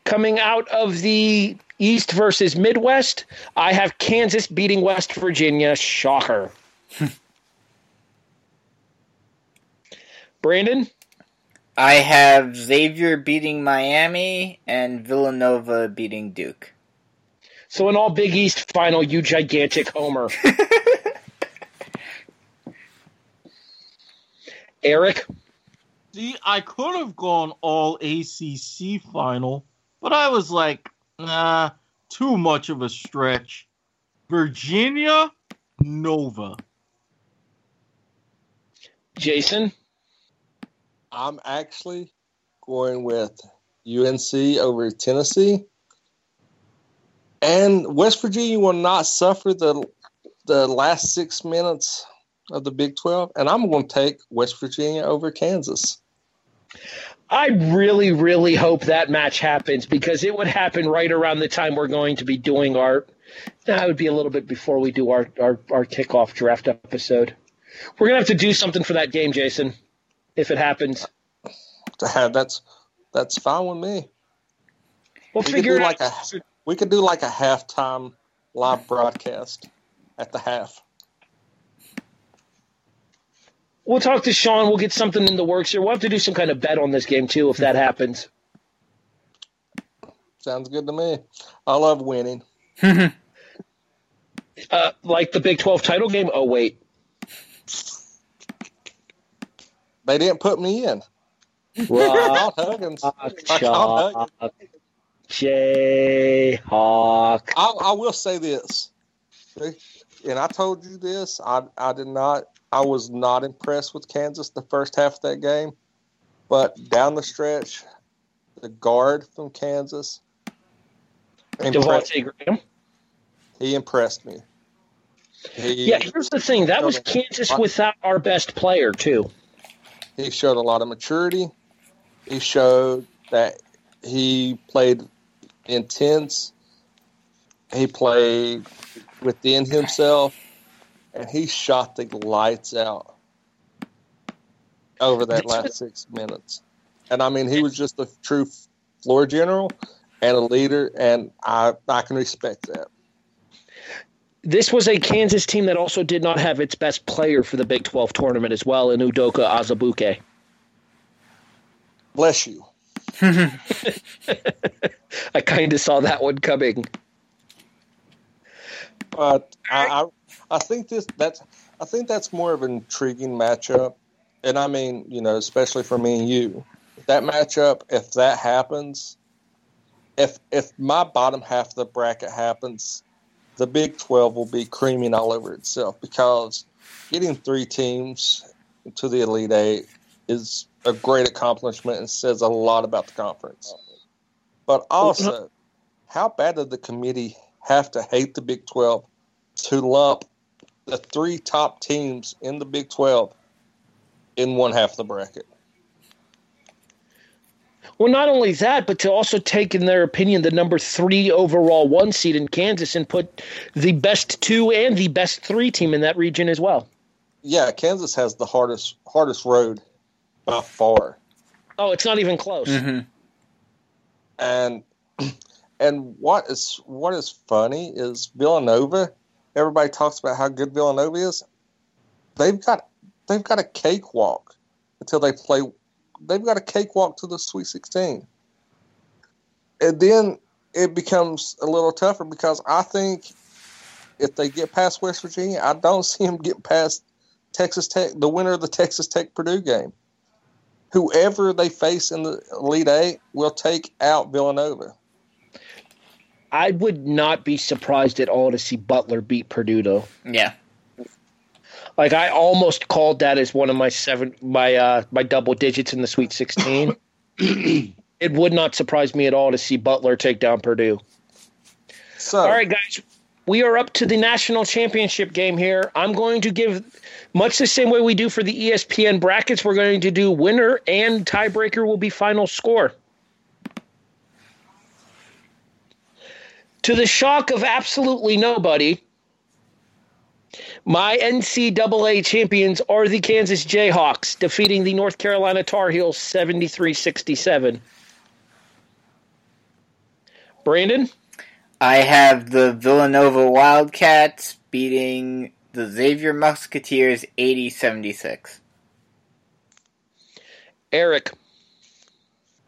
S2: Coming out of the East versus Midwest, I have Kansas beating West Virginia. Shocker. Brandon?
S3: I have Xavier beating Miami and Villanova beating Duke.
S2: So an all Big East final, you gigantic homer. Eric?
S4: See, I could have gone all ACC final, but I was like, nah, too much of a stretch. Virginia, Nova.
S2: Jason?
S5: I'm actually going with UNC over Tennessee. And West Virginia will not suffer the the last six minutes of the Big 12. And I'm going to take West Virginia over Kansas.
S2: I really, really hope that match happens because it would happen right around the time we're going to be doing our. That would be a little bit before we do our, our, our kickoff draft episode. We're going to have to do something for that game, Jason, if it happens.
S5: That's that's fine with me.
S2: We'll
S5: We could
S2: figure
S5: do
S2: it
S5: like
S2: out.
S5: a we could do like a halftime live broadcast at the half.
S2: We'll talk to Sean. We'll get something in the works here. We'll have to do some kind of bet on this game, too, if that happens.
S5: Sounds good to me. I love winning.
S2: Uh, like the Big 12 title game? Oh, wait.
S5: They didn't put me in.
S2: Rock,
S5: Caught Huggins.
S2: chalk, Jayhawk.
S5: I, I will say this, and I told you this. I I did not. I was not impressed with Kansas the first half of that game, but down the stretch, the guard from Kansas, impressed,
S2: Devonte Graham.
S5: he impressed me. He,
S2: Yeah, here's the thing. That was Kansas without our best player, too.
S5: he showed a lot of maturity. He showed that he played intense. He played within himself, and he shot the lights out over that last six minutes. And I mean, he was just a true floor general and a leader, and I I can respect that.
S2: This was a Kansas team that also did not have its best player for the Big 12 tournament as well, in Udoka Azubuike.
S5: Bless you.
S2: I kind of saw that one coming.
S5: But I, I, I think this that's I think that's more of an intriguing matchup, and I mean, you know, especially for me and you, that matchup. If that happens, if if my bottom half of the bracket happens, the Big Twelve will be creaming all over itself because getting three teams to the Elite Eight is a great accomplishment and says a lot about the conference. But also, how bad did the committee have to hate the Big 12 to lump the three top teams in the Big 12 in one half of the bracket?
S2: Well, not only that, but to also take, in their opinion, the number three overall one seed in Kansas and put the best two and the best three team in that region as well.
S5: Yeah, Kansas has the hardest hardest road by far.
S2: Oh, it's not even close.
S3: Mm-hmm.
S5: And and what is what is funny is Villanova. Everybody talks about how good Villanova is. They've got they've got a cakewalk until they play. They've got a cakewalk to the Sweet Sixteen, and then it becomes a little tougher because I think if they get past West Virginia, I don't see them get past Texas Tech, the winner of the Texas Tech Purdue game. Whoever they face in the Elite Eight will take out Villanova.
S2: I would not be surprised at all to see Butler beat Purdue, though.
S3: Yeah.
S2: Like I almost called that as one of my seven, my uh, my double digits in the Sweet Sixteen. it would not surprise me at all to see Butler take down Purdue.
S5: So,
S2: All right, guys, we are up to the national championship game here. I'm going to give much the same way we do for the ESPN brackets. We're going to do winner and tiebreaker will be final score. To the shock of absolutely nobody, my NCAA champions are the Kansas Jayhawks, defeating the North Carolina Tar Heels 73 67. Brandon?
S3: I have the Villanova Wildcats beating the Xavier Musketeers 80 76.
S2: Eric?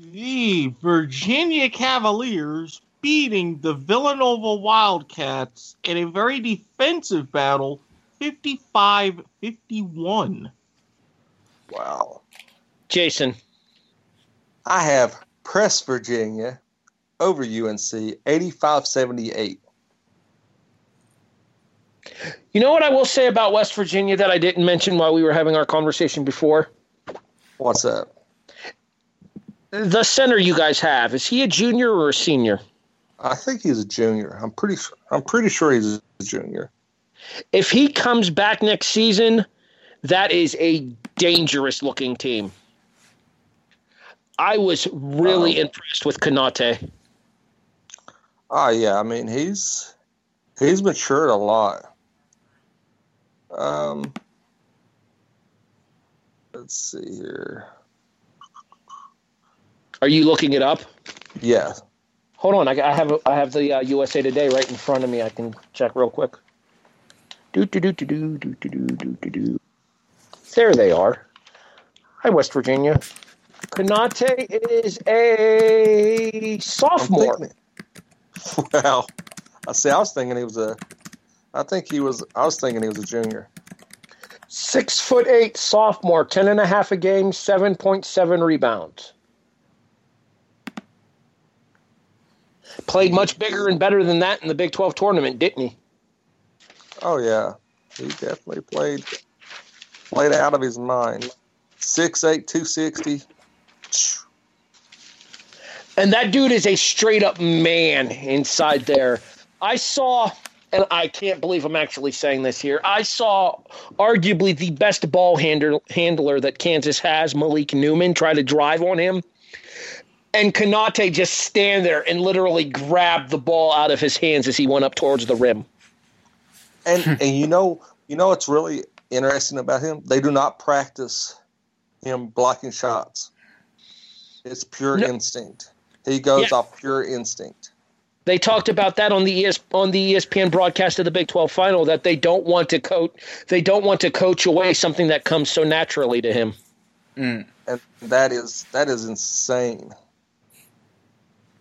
S4: The Virginia Cavaliers beating the Villanova Wildcats in a very defensive battle, 55 51.
S5: wow.
S2: Jason?
S5: I have Press Virginia over UNC 85 78.
S2: You know what I will say about West Virginia that I didn't mention while we were having our conversation before?
S5: What's that?
S2: The center you guys have, is he a junior or a senior?
S5: I think he's a junior. I'm pretty sure. I'm pretty sure he's a junior.
S2: If he comes back next season, that is a dangerous looking team. I was really
S5: Um,
S2: impressed with Konate.
S5: Oh yeah, I mean he's he's matured a lot. Um, let's see here.
S2: Are you looking it up?
S5: Yeah,
S2: Hold on, I, I have I have the uh, USA Today right in front of me. I can check real quick. Do do do do do do do do do do. There they are. Hi, West Virginia. Konate is a sophomore.
S5: thinking- Well, I see. I was thinking he was a. I think he was. I was thinking he was a junior.
S2: Six foot eight sophomore, ten and a half a game, seven point seven rebounds. Played much bigger and better than that in the Big Twelve tournament, didn't he?
S5: Oh yeah, he definitely played played out of his mind. Six eight two sixty.
S2: And that dude is a straight up man inside there. I saw, and I can't believe I'm actually saying this here. I saw arguably the best ball handler, handler that Kansas has, Malik Newman, try to drive on him. And Konate just stand there and literally grab the ball out of his hands as he went up towards the rim.
S5: And and you know you know what's really interesting about him? They do not practice him blocking shots. It's pure
S2: No.
S5: instinct. He goes
S2: Yeah.
S5: off pure instinct.
S2: They talked about that on the ES, on the ESPN broadcast of the Big 12 final that they don't want to coach they don't want to coach away something that comes so naturally to him.
S3: Mm.
S5: And that is that is insane.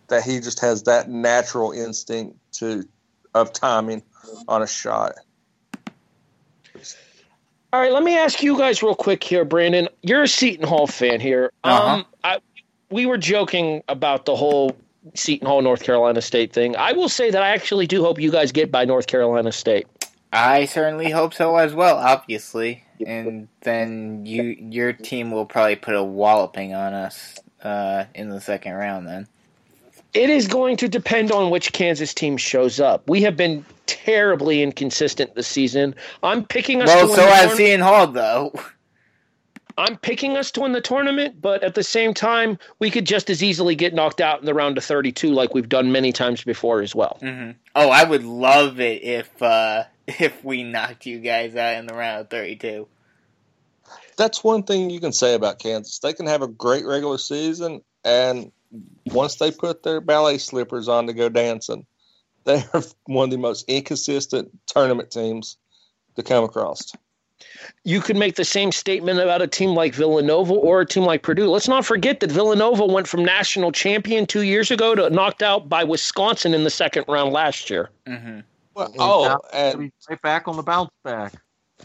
S5: That he just has that natural instinct to of timing on a shot.
S2: All right, let me ask you guys real quick here, Brandon. You're a Seton Hall fan here.
S3: Uh-huh.
S2: Um, I, we were joking about the whole Seton Hall North Carolina State thing. I will say that I actually do hope you guys get by North Carolina State.
S3: I certainly hope so as well, obviously. And then you your team will probably put a walloping on us uh, in the second round then.
S2: It is going to depend on which Kansas team shows up. We have been terribly inconsistent this season. I'm picking us.
S3: Well,
S2: to win
S3: so
S2: the
S3: has
S2: tournament.
S3: Seton Hall though.
S2: I'm picking us to win the tournament, but at the same time, we could just as easily get knocked out in the round of 32, like we've done many times before as well.
S3: hmm Oh, I would love it if uh, if we knocked you guys out in the round of thirty-two.
S5: That's one thing you can say about Kansas. They can have a great regular season, and once they put their ballet slippers on to go dancing, they are one of the most inconsistent tournament teams to come across.
S2: You could make the same statement about a team like Villanova or a team like Purdue. Let's not forget that Villanova went from national champion two years ago to knocked out by Wisconsin in the second round last year.
S3: hmm
S5: Well,
S4: And
S5: oh,
S4: now
S5: and
S4: right back on the bounce back.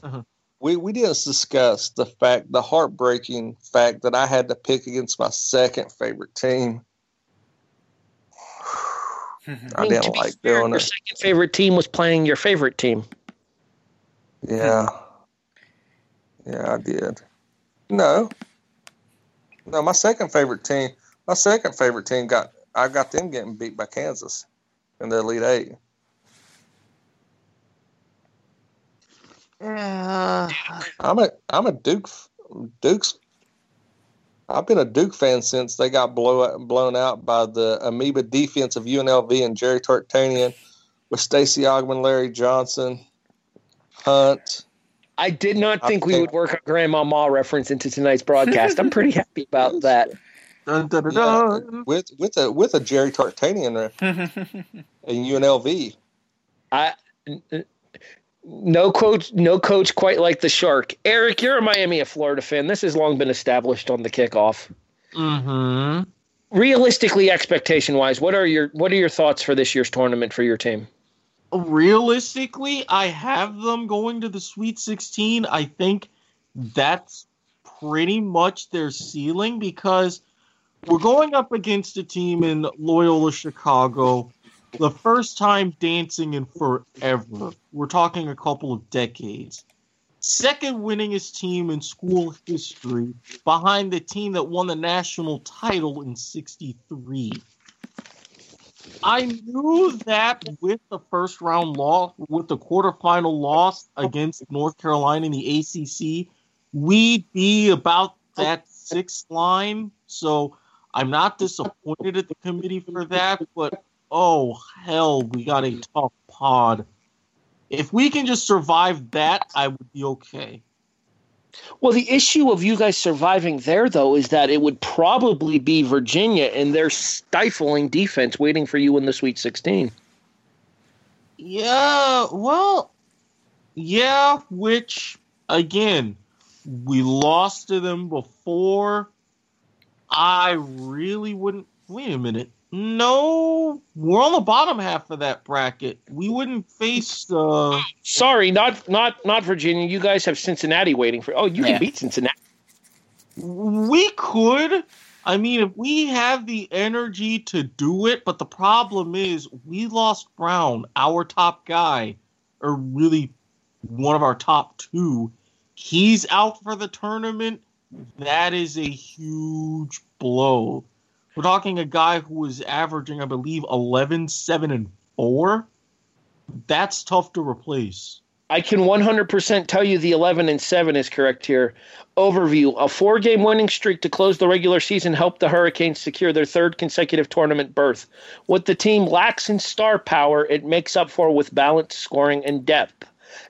S5: we, we didn't discuss the fact, the heartbreaking fact that I had to pick against my second favorite team. I
S2: mean, to
S5: didn't
S2: be
S5: like
S2: fair,
S5: doing
S2: Your
S5: it.
S2: second favorite team was playing your favorite team.
S5: Yeah. Yeah, I did. No. No, my second favorite team, my second favorite team got, I got them getting beat by Kansas in the Elite Eight.
S4: Yeah.
S5: I'm a, I'm a Duke, Duke's. I've been a Duke fan since they got blow, blown out by the amoeba defense of UNLV and Jerry Tarkanian with Stacey Augmon, Larry Johnson, Hunt.
S2: I did not think we
S5: Okay.
S2: would work a Grandmama reference into tonight's broadcast. I'm pretty happy about that.
S4: Dun, dun, dun,
S5: Yeah,
S4: uh,
S5: with with a with a Jerry Tarkanian and UNLV.
S2: I n- no coach, no coach quite like the Shark. Eric, you're a Miami of Florida fan. This has long been established on the kickoff.
S4: Mhm.
S2: Realistically, expectation wise, what are your what are your thoughts for this year's tournament for your team?
S4: Realistically, I have them going to the Sweet 16. I think that's pretty much their ceiling because we're going up against a team in Loyola Chicago. The first time dancing in forever. We're talking a couple of decades. Second winningest team in school history behind the team that won the national title in 63. I knew that with the first round loss, with the quarterfinal loss against North Carolina in the ACC, we'd be about that sixth line. So I'm not disappointed at the committee for that, but oh hell, we got a tough pod. If we can just survive that, I would be okay.
S2: Well, the issue of you guys surviving there, though, is that it would probably be Virginia and their stifling defense waiting for you in the Sweet 16.
S4: Yeah, well, yeah, which again, we lost to them before. I really wouldn't. Wait a minute. No, we're on the bottom half of that bracket. We wouldn't face. Uh,
S2: Sorry, not not not Virginia. You guys have Cincinnati waiting for. Oh, you
S3: Yeah.
S2: can beat Cincinnati.
S4: we could. I mean, if we have the energy to do it, but the problem is we lost Brown, our top guy, or really one of our top two. He's out for the tournament. That is a huge blow. We're talking a guy who was averaging, I believe, 11, 7, and 4. That's tough to replace.
S2: I can 100% tell you the 11 and 7 is correct here. Overview A four game winning streak to close the regular season helped the Hurricanes secure their third consecutive tournament berth. What the team lacks in star power, it makes up for with balanced scoring and depth.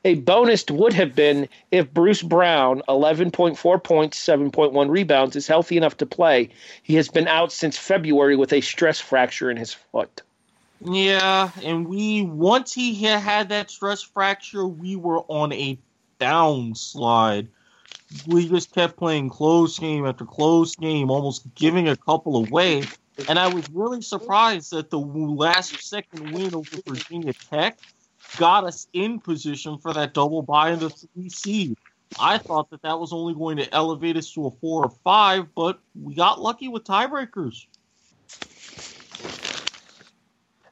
S2: A bonus would have been if Bruce Brown, 11.4 points, 7.1 rebounds, is healthy enough to play. He has been out since February with a stress fracture in his foot.
S4: Yeah, and we once he ha- had that stress fracture, we were on a downslide. We just kept playing close game after close game, almost giving a couple away. And I was really surprised that the last second win over Virginia Tech got us in position for that double bye in the three seed. I thought that that was only going to elevate us to a four or five, but we got lucky with tiebreakers.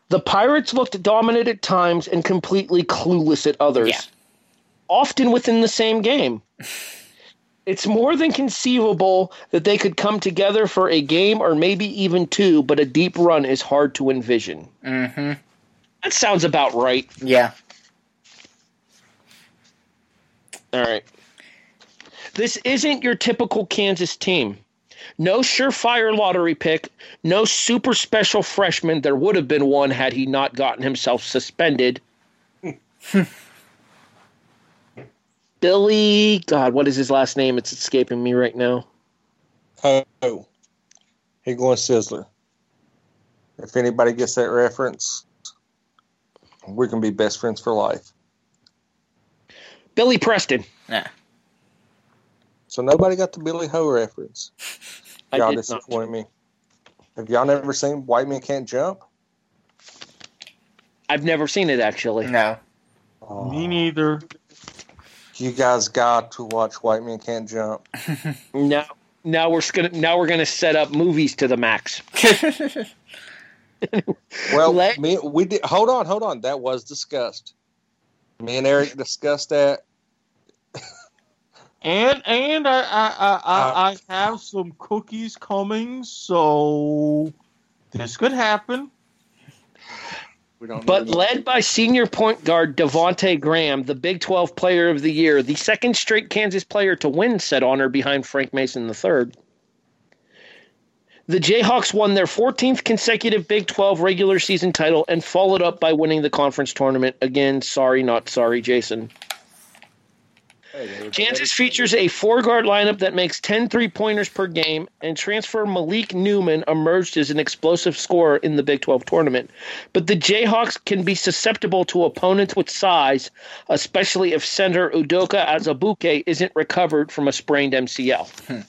S2: The Pirates looked dominant at times and completely clueless at others,
S3: Yeah.
S2: often within the same game. It's more than conceivable that they could come together for a game or maybe even two, but a deep run is hard to envision.
S3: Mm-hmm.
S2: That sounds about right.
S3: Yeah.
S2: All right. This isn't your typical Kansas team. No surefire lottery pick, no super special freshman. There would have been one had he not gotten himself suspended. Billy, God, what is his last name? It's escaping me right now.
S5: Oh, he going Sizzler. If anybody gets that reference, we can be best friends for life.
S2: Billy Preston.
S3: Nah.
S5: So nobody got the Billy Ho reference.
S2: I
S5: Y'all disappoint me. Have y'all never seen White Men Can't Jump?
S2: I've never seen it actually.
S3: No.
S4: Me neither.
S5: You guys got to watch White Men Can't Jump.
S2: Now, now we're gonna now we're gonna set up movies to the max.
S5: Well,
S2: Let-
S5: me we did. Hold on, hold on. That was discussed. Me and Eric discussed that.
S4: And and I I, I,
S5: Uh,
S4: I, I have some cookies coming, so this could happen.
S5: We don't.
S2: But
S5: know.
S2: led by senior point guard Devonte Graham, the Big 12 Player of the Year, the second straight Kansas player to win said honor behind Frank Mason III. The Jayhawks won their 14th consecutive Big 12 regular season title and followed up by winning the conference tournament. Again, sorry, not sorry, Jason.
S5: Hey, they were-
S2: Kansas features a four guard lineup that makes 10 three pointers per game, and transfer Malik Newman emerged as an explosive scorer in the Big 12 tournament. But the Jayhawks can be susceptible to opponents with size, especially if center Udoka Azubuike isn't recovered from a sprained MCL. Hmm.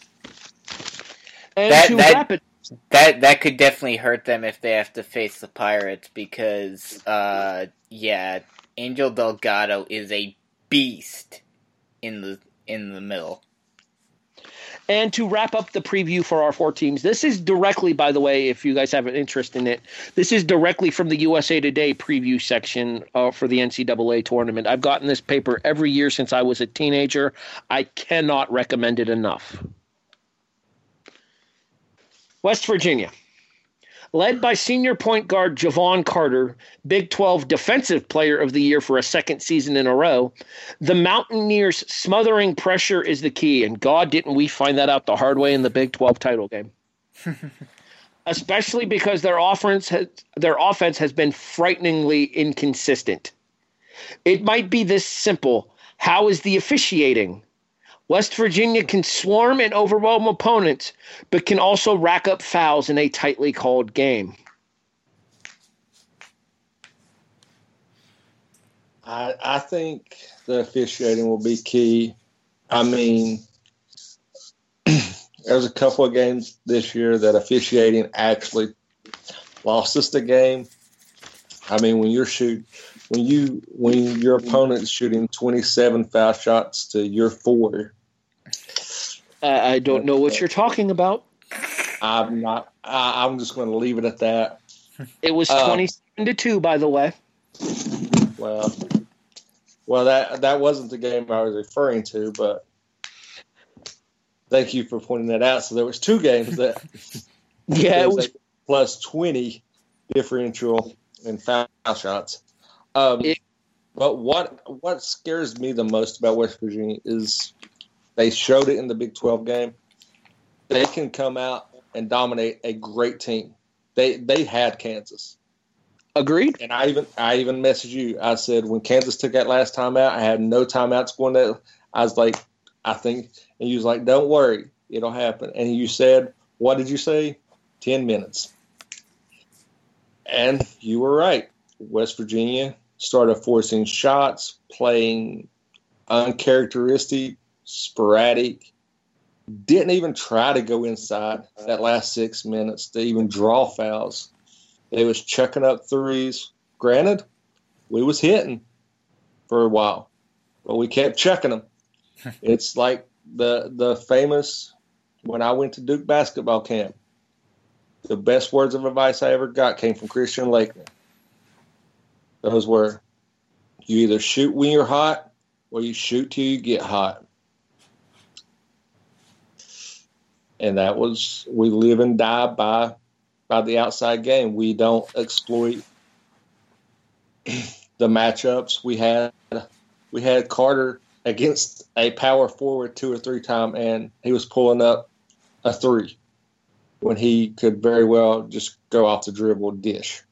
S2: And
S3: That-
S2: to
S3: that-
S2: wrap it,
S3: That that could definitely hurt them if they have to face the Pirates because, uh, yeah, Angel Delgado is a beast in the in the middle.
S2: And to wrap up the preview for our four teams, this is directly, by the way, if you guys have an interest in it, this is directly from the USA Today preview section uh, for the NCAA tournament. I've gotten this paper every year since I was a teenager. I cannot recommend it enough. West Virginia. Led by senior point guard Jevon Carter, Big 12 Defensive Player of the Year for a second season in a row, the Mountaineers' smothering pressure is the key, and God, didn't we find that out the hard way in the Big 12 title game? Especially because their offense has their offense has been frighteningly inconsistent. It might be this simple. How is the officiating? West Virginia can swarm and overwhelm opponents, but can also rack up fouls in a tightly called game.
S5: I, I think the officiating will be key. I mean, there's a couple of games this year that officiating actually lost us the game. I mean, when you're shoot, when you when your opponent's shooting 27 foul shots to your four,
S2: I I don't know what you're talking about.
S5: I'm not. I, I'm just going to leave it at that.
S2: It was
S5: Uh,
S2: 27 to 2, by the way.
S5: Well, well, that that wasn't the game I was referring to, but thank you for pointing that out. So there was two games that
S2: Yeah, it was
S5: plus twenty differential in foul shots. Um,
S2: It-
S5: but what what scares me the most about West Virginia is they showed it in the Big Twelve game. They can come out and dominate a great team. They they had Kansas.
S2: agreed.
S5: And I even I even messaged you. I said when Kansas took that last timeout, I had no timeouts going there. I was like, I think, and you was like, don't worry, it'll happen. And you said, what did you say? Ten minutes. And you were right. West Virginia started forcing shots, playing uncharacteristic, sporadic, didn't even try to go inside that last six minutes to even draw fouls. They was chucking up threes. Granted, we was hitting for a while, but we kept checking them. it's like the the famous when I went to Duke basketball camp. The best words of advice I ever got came from Christian Laettner. Those were, "You either shoot when you're hot, or you shoot till you get hot." And that was we live and die by by the outside game. We don't exploit the matchups. We had we had Carter against a power forward two or three time, and he was pulling up a three when he could very well just go off the dribble dish.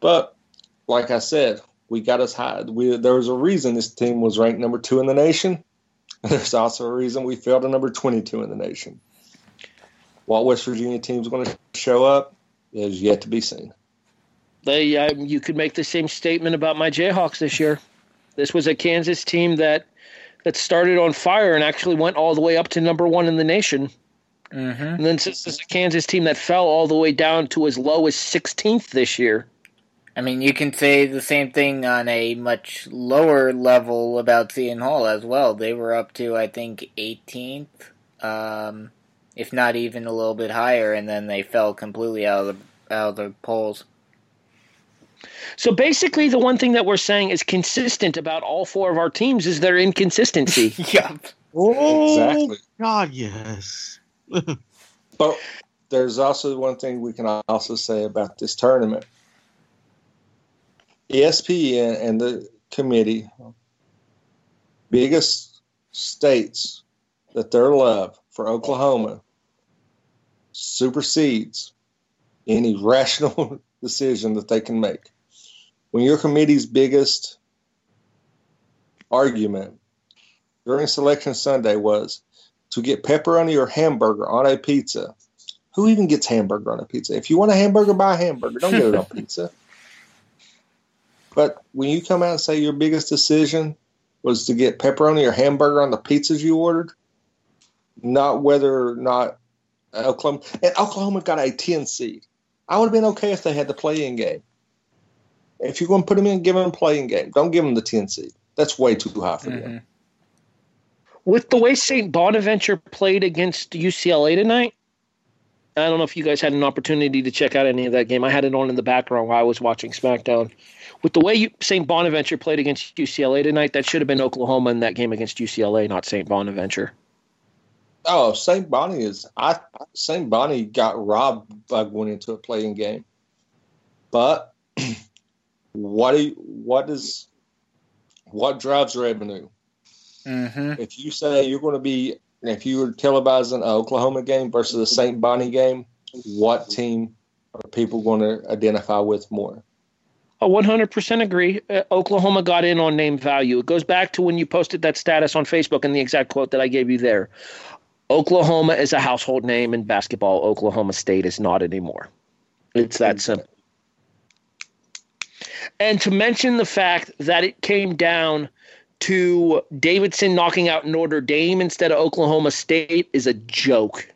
S5: But like I said, we got us high. We, there was a reason this team was ranked number two in the nation. There's also a reason we fell to number 22 in the nation. What West Virginia team is going to show up is yet to be seen.
S2: They, uh, you could make the same statement about my Jayhawks this year. This was a Kansas team that that started on fire and actually went all the way up to number one in the nation.
S3: Mm-hmm.
S2: And then since this is a Kansas team that fell all the way down to as low as 16th this year.
S3: I mean, you can say the same thing on a much lower level about Seton Hall as well. They were up to, I think, 18th, um, if not even a little bit higher, and then they fell completely out of the out of the polls.
S2: So basically, the one thing that we're saying is consistent about all four of our teams is their inconsistency.
S3: yep.
S4: Oh,
S5: Exactly.
S4: God, yes.
S5: But there's also one thing we can also say about this tournament. ESPN and the committee, biggest states that their love for Oklahoma supersedes any rational decision that they can make. When your committee's biggest argument during Selection Sunday was to get pepperoni or hamburger on a pizza. Who even gets hamburger on a pizza? If you want a hamburger, buy a hamburger. Don't get it on pizza. But when you come out and say your biggest decision was to get pepperoni or hamburger on the pizzas you ordered, not whether or not Oklahoma and Oklahoma got a 10 seed. I would have been okay if they had the play-in game. If you're going to put them in, give them a play-in game. Don't give them the 10 seed. That's way too high for them.
S3: Mhm.
S2: With the way St. Bonaventure played against UCLA tonight, I don't know if you guys had an opportunity to check out any of that game. I had it on in the background while I was watching SmackDown. With the way you, St. Bonaventure played against UCLA tonight, that should have been Oklahoma in that game against UCLA, not St. Bonaventure.
S5: Oh, St. Bonnie is I St. Bonnie got robbed by going into a playing game. But what do you, what is what drives revenue?
S3: Mm-hmm.
S5: If you say you're going to be if you were televising an Oklahoma game versus a St. Bonnie game, what team are people going to identify with more?
S2: I 100% agree. Uh, Oklahoma got in on name value. It goes back to when you posted that status on Facebook and the exact quote that I gave you there. Oklahoma is a household name in basketball. Oklahoma State is not anymore. It's that simple. And to mention the fact that it came down to Davidson knocking out Notre Dame instead of Oklahoma State is a joke.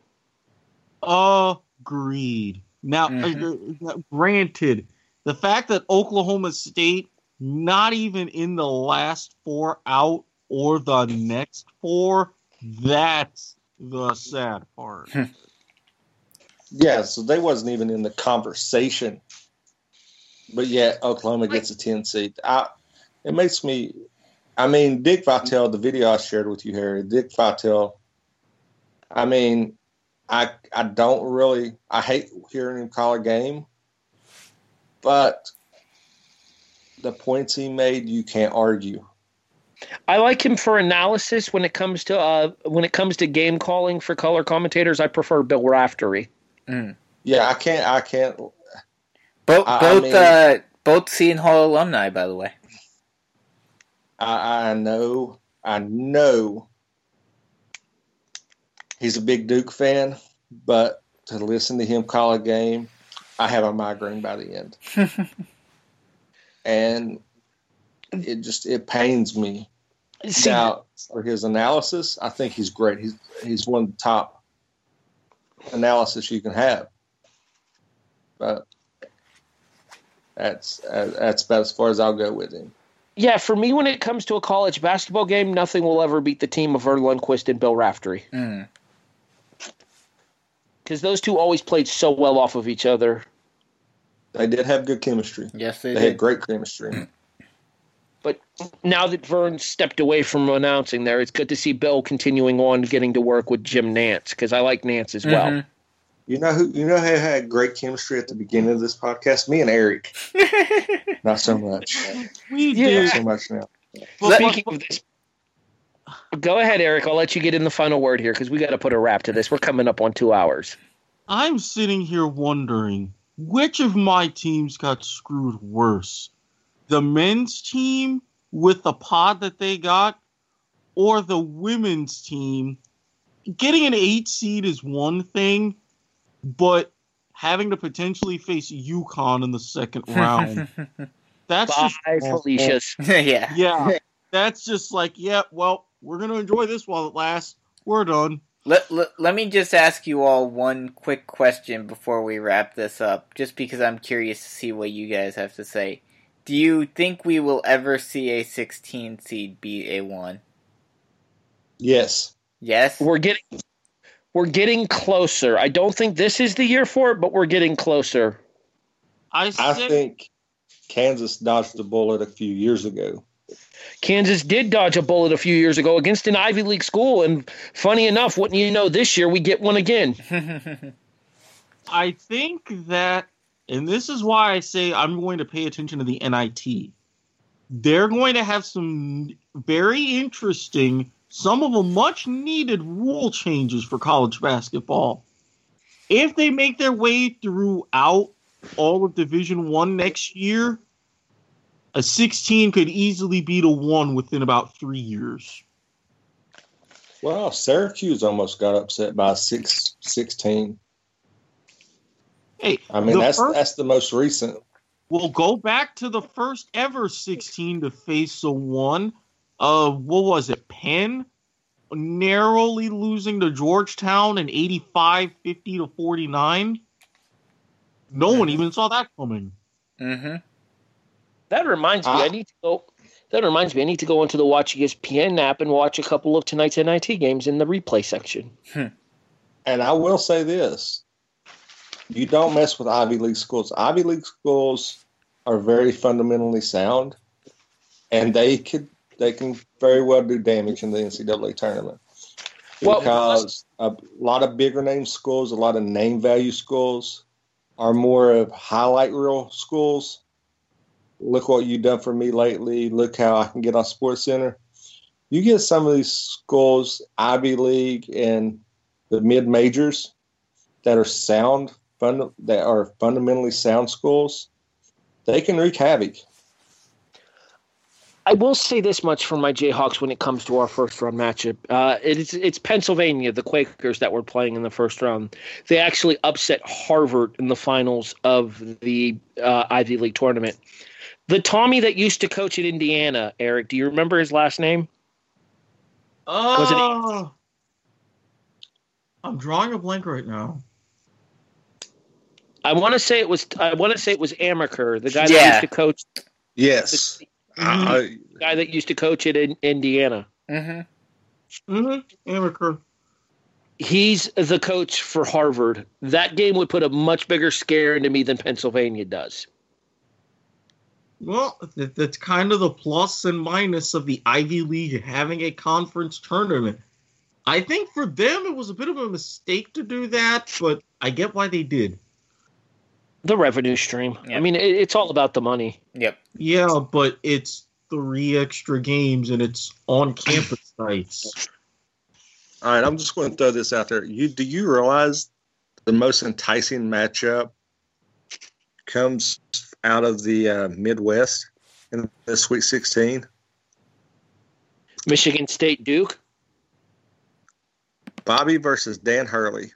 S4: Agreed. Now, uh, uh, granted, the fact that Oklahoma State not even in the last four out or the next four, that's the sad part. Hmm.
S5: Yeah, so they wasn't even in the conversation. But yet Oklahoma gets a 10 seed. I, it makes me I mean, Dick Vitale, the video I shared with you, Harry, Dick Vitale, I mean, I I don't really I hate hearing him call a game, but the points he made you can't argue.
S2: I like him for analysis when it comes to uh, when it comes to game calling for color commentators. I prefer Bill Raftery.
S5: Yeah, I can't I can't
S3: Both
S5: I- I
S3: both
S5: mean-
S3: uh, both Seton Hall alumni, by the way.
S5: I, I know, I know he's a big Duke fan, but to listen to him call a game, I have a migraine by the end. and it just it pains me
S2: See,
S5: now, for his analysis, I think he's great. He's he's one of the top analysis you can have. But that's uh, that's about as far as I'll go with him.
S2: yeah, for me, when it comes to a college basketball game, nothing will ever beat the team of Verne Lundquist and Bill Raftery
S3: Mm.
S2: Because those two always played so well off of each other.
S5: They did have good chemistry.
S3: Yes, they
S5: They had great chemistry.
S2: But now that Verne stepped away from announcing there, it's good to see Bill continuing on getting to work with Jim Nantz because I like Nantz as well.
S3: Mhm.
S5: You know who you know who had great chemistry at the beginning of this podcast? Me and Eric. Not so much.
S4: We do.
S5: Not so much now.
S4: But-
S2: Speaking of this, go ahead, Eric. I'll let you get in the final word here because we got to put a wrap to this. We're coming up on two hours.
S4: I'm sitting here wondering which of my teams got screwed worse. The men's team with the pod that they got, or the women's team. Getting an eight seed is one thing, but having to potentially face UConn in the second round. That's just
S2: Bye, Felicia's.
S3: yeah.
S4: yeah. That's just like, yeah, well, we're gonna enjoy this while it lasts. We're done.
S3: Let, let, let me just ask you all one quick question before we wrap this up, just because I'm curious to see what you guys have to say. Do you think we will ever see a 16 seed beat a 1?
S5: Yes.
S3: Yes?
S2: We're getting we're getting closer. I don't think this is the year for it, but we're getting closer.
S4: I,
S5: I think Kansas dodged the bullet a few years ago.
S2: Kansas did dodge a bullet a few years ago against an Ivy League school, and funny enough, wouldn't you know, this year we get one again.
S4: I think that, and this is why I say I'm going to pay attention to the NIT. They're going to have some very interesting, some of them much needed rule changes for college basketball. If they make their way throughout all of Division One next year, a 16 could easily beat a one within about three years.
S5: Well, Syracuse almost got upset by a six sixteen.
S4: Hey,
S5: I mean, that's
S4: first-
S5: that's the most recent.
S4: We'll go back to the first ever 16 to face a one. Uh, what was it? Penn narrowly losing to Georgetown in 85 50 to 49. No one even saw that coming.
S3: hmm
S2: That reminds me,
S5: Ah.
S2: I need to go. That reminds me, I need to go into the Watch E ESPN app and watch a couple of tonight's NIT games in the replay section.
S5: And I will say this: you don't mess with Ivy League schools. Ivy League schools are very fundamentally sound, and they could they can very well do damage in the NCAA tournament
S2: Well,
S5: because a lot of bigger name schools, a lot of name value schools, are more of highlight reel schools. Look what you've done for me lately. Look how I can get on Sports Center. You get some of these schools, Ivy League and the mid majors, that are sound, fund, that are fundamentally sound schools. They can wreak havoc.
S2: I will say this much for my Jayhawks when it comes to our first round matchup. Uh, it's it's Pennsylvania, the Quakers that were playing in the first round. They actually upset Harvard in the finals of the uh, Ivy League tournament. The Tommy that used to coach at Indiana, Eric, do you remember his last name? Was it-
S4: Uh, I'm drawing a blank right now.
S2: I want to say it was. I want to say it was Amaker, the guy that used to coach.
S5: Yes. I,
S2: The guy that used to coach at in, Indiana.
S3: hmm
S4: Mm-hmm. Amaker.
S2: He's the coach for Harvard. That game would put a much bigger scare into me than Pennsylvania does.
S4: Well, that's kind of the plus and minus of the Ivy League having a conference tournament. I think for them it was a bit of a mistake to do that, but I get why they did.
S2: The revenue stream. I mean, it, it's all about the money.
S3: Yep.
S4: Yeah, but it's three extra games and it's on campus sites.
S5: all right, I'm just going to throw this out there. You do you realize the most enticing matchup comes out of the uh, Midwest in the Sweet 16?
S2: Michigan State Duke.
S5: Bobby versus Dan Hurley.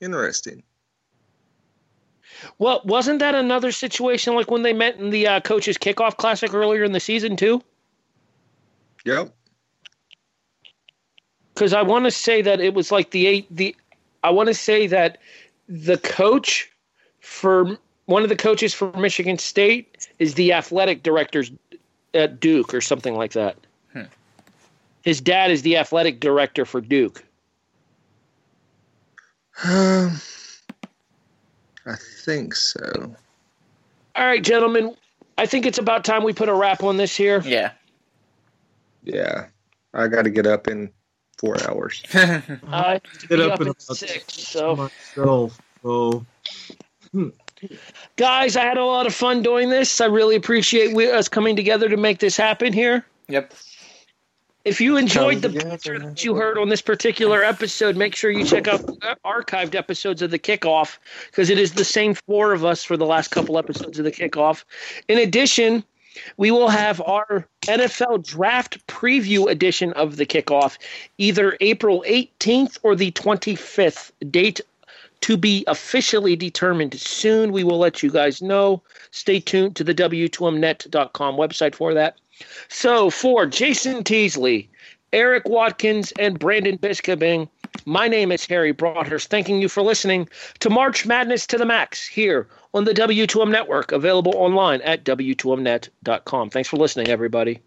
S5: Interesting.
S2: Well, wasn't that another situation like when they met in the uh, coaches kickoff classic earlier in the season too?
S5: Yep.
S2: Because I want to say that it was like the eight the. I want to say that the coach for one of the coaches for Michigan State is the athletic director at Duke or something like that.
S3: Hmm.
S2: His dad is the athletic director for Duke.
S5: Um, I think so.
S2: All right, gentlemen. I think it's about time we put a wrap on this here.
S3: Yeah.
S5: Yeah. I got to get up in four hours.
S2: I
S4: Get up
S2: up
S4: in
S2: at
S4: about
S2: six. So,
S4: myself. So hmm.
S2: guys, I had a lot of fun doing this. I really appreciate we, us coming together to make this happen here.
S3: yep.
S2: If you enjoyed the
S5: Come
S2: banter that you heard on this particular episode, make sure you check out the archived episodes of the kickoff because it is the same four of us for the last couple episodes of the kickoff. In addition, we will have our NFL draft preview edition of the kickoff either April 18th or the 25th date to be officially determined soon. We will let you guys know. Stay tuned to the W2Mnet.com website for that. So, for Jason Teasley, Eric Watkins, and Brandon Biskobing, my name is Harry Broadhurst. Thanking you for listening to March Madness to the Max here on the W2M Network, available online at W2Mnet.com. Thanks for listening, everybody.